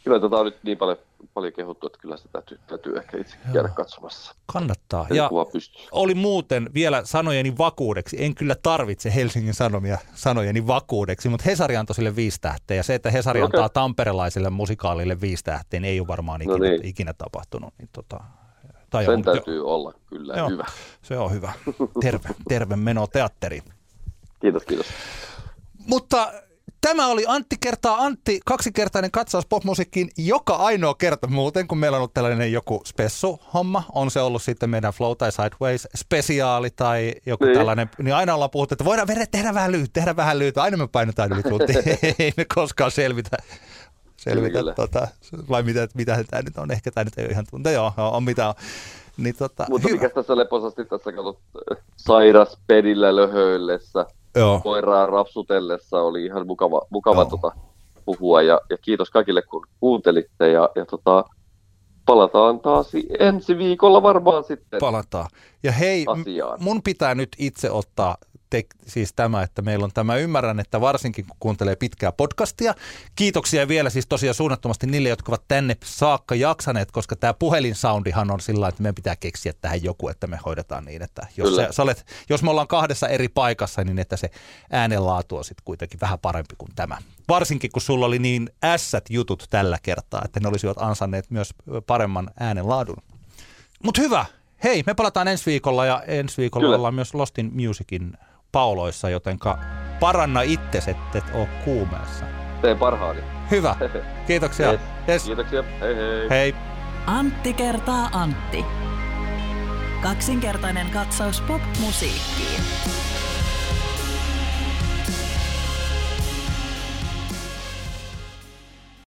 Kyllä tätä on nyt niin paljon, paljon kehuttu, että kyllä sitä täytyy, täytyy ehkä itse käydä katsomassa. Kannattaa. Ja oli muuten vielä sanojeni vakuudeksi, en kyllä tarvitse Helsingin Sanomia sanojeni vakuudeksi, mutta Hesari antoi sille viisi tähteä. Ja se, että Hesari okay. antaa tamperelaiselle musikaalille viisi tähteä, niin ei ole varmaan ikinä, no niin. ikinä tapahtunut. Niin tota, tai Sen on, täytyy jo. olla kyllä Joo, hyvä. Se on hyvä. Terve, terve meno teatteriin. Kiitos, kiitos. Mutta Tämä oli Antti kertaa Antti, kaksikertainen katsaus popmusiikkiin joka ainoa kerta muuten, kun meillä on ollut tällainen joku spessu-homma. On se ollut sitten meidän Flow tai Sideways spesiaali tai joku niin. tällainen. Niin aina ollaan puhuttu, että voidaan tehdä vähän lyhyt, tehdä vähän lyhyt. Aina me painetaan yli tunti. Ei me koskaan selvitä selvitä, kyllä, tota, vai mitä, mitä tämä nyt on, ehkä tämä nyt ei ole ihan tunte, joo, on mitä on. Niin, tota, Mutta mikä tässä leposasti tässä katsot, sairas pedillä löhöillessä, Joo. koiraa rapsutellessa. Oli ihan mukava, mukava Joo. tota, puhua ja, ja kiitos kaikille kun kuuntelitte ja, ja tota, palataan taas ensi viikolla varmaan sitten Palataan. Ja hei, asiaan. mun pitää nyt itse ottaa te, siis tämä, että meillä on tämä. Ymmärrän, että varsinkin kun kuuntelee pitkää podcastia. Kiitoksia vielä siis tosiaan suunnattomasti niille, jotka ovat tänne saakka jaksaneet, koska tämä puhelinsoundihan on sillä että meidän pitää keksiä tähän joku, että me hoidetaan niin, että jos, sä, sä olet, jos me ollaan kahdessa eri paikassa, niin että se äänenlaatu on sitten kuitenkin vähän parempi kuin tämä. Varsinkin kun sulla oli niin ässät jutut tällä kertaa, että ne olisivat ansanneet myös paremman äänenlaadun. Mutta hyvä. Hei, me palataan ensi viikolla ja ensi viikolla Kyllä. ollaan myös Lostin Musicin pauloissa, jotenka paranna itses, ettet ole kuumeessa. Teen parhaani. Hyvä. Kiitoksia. Yes. Yes. Kiitoksia. Hei hei. Hei. Antti kertaa Antti. Kaksinkertainen katsaus pop-musiikkiin.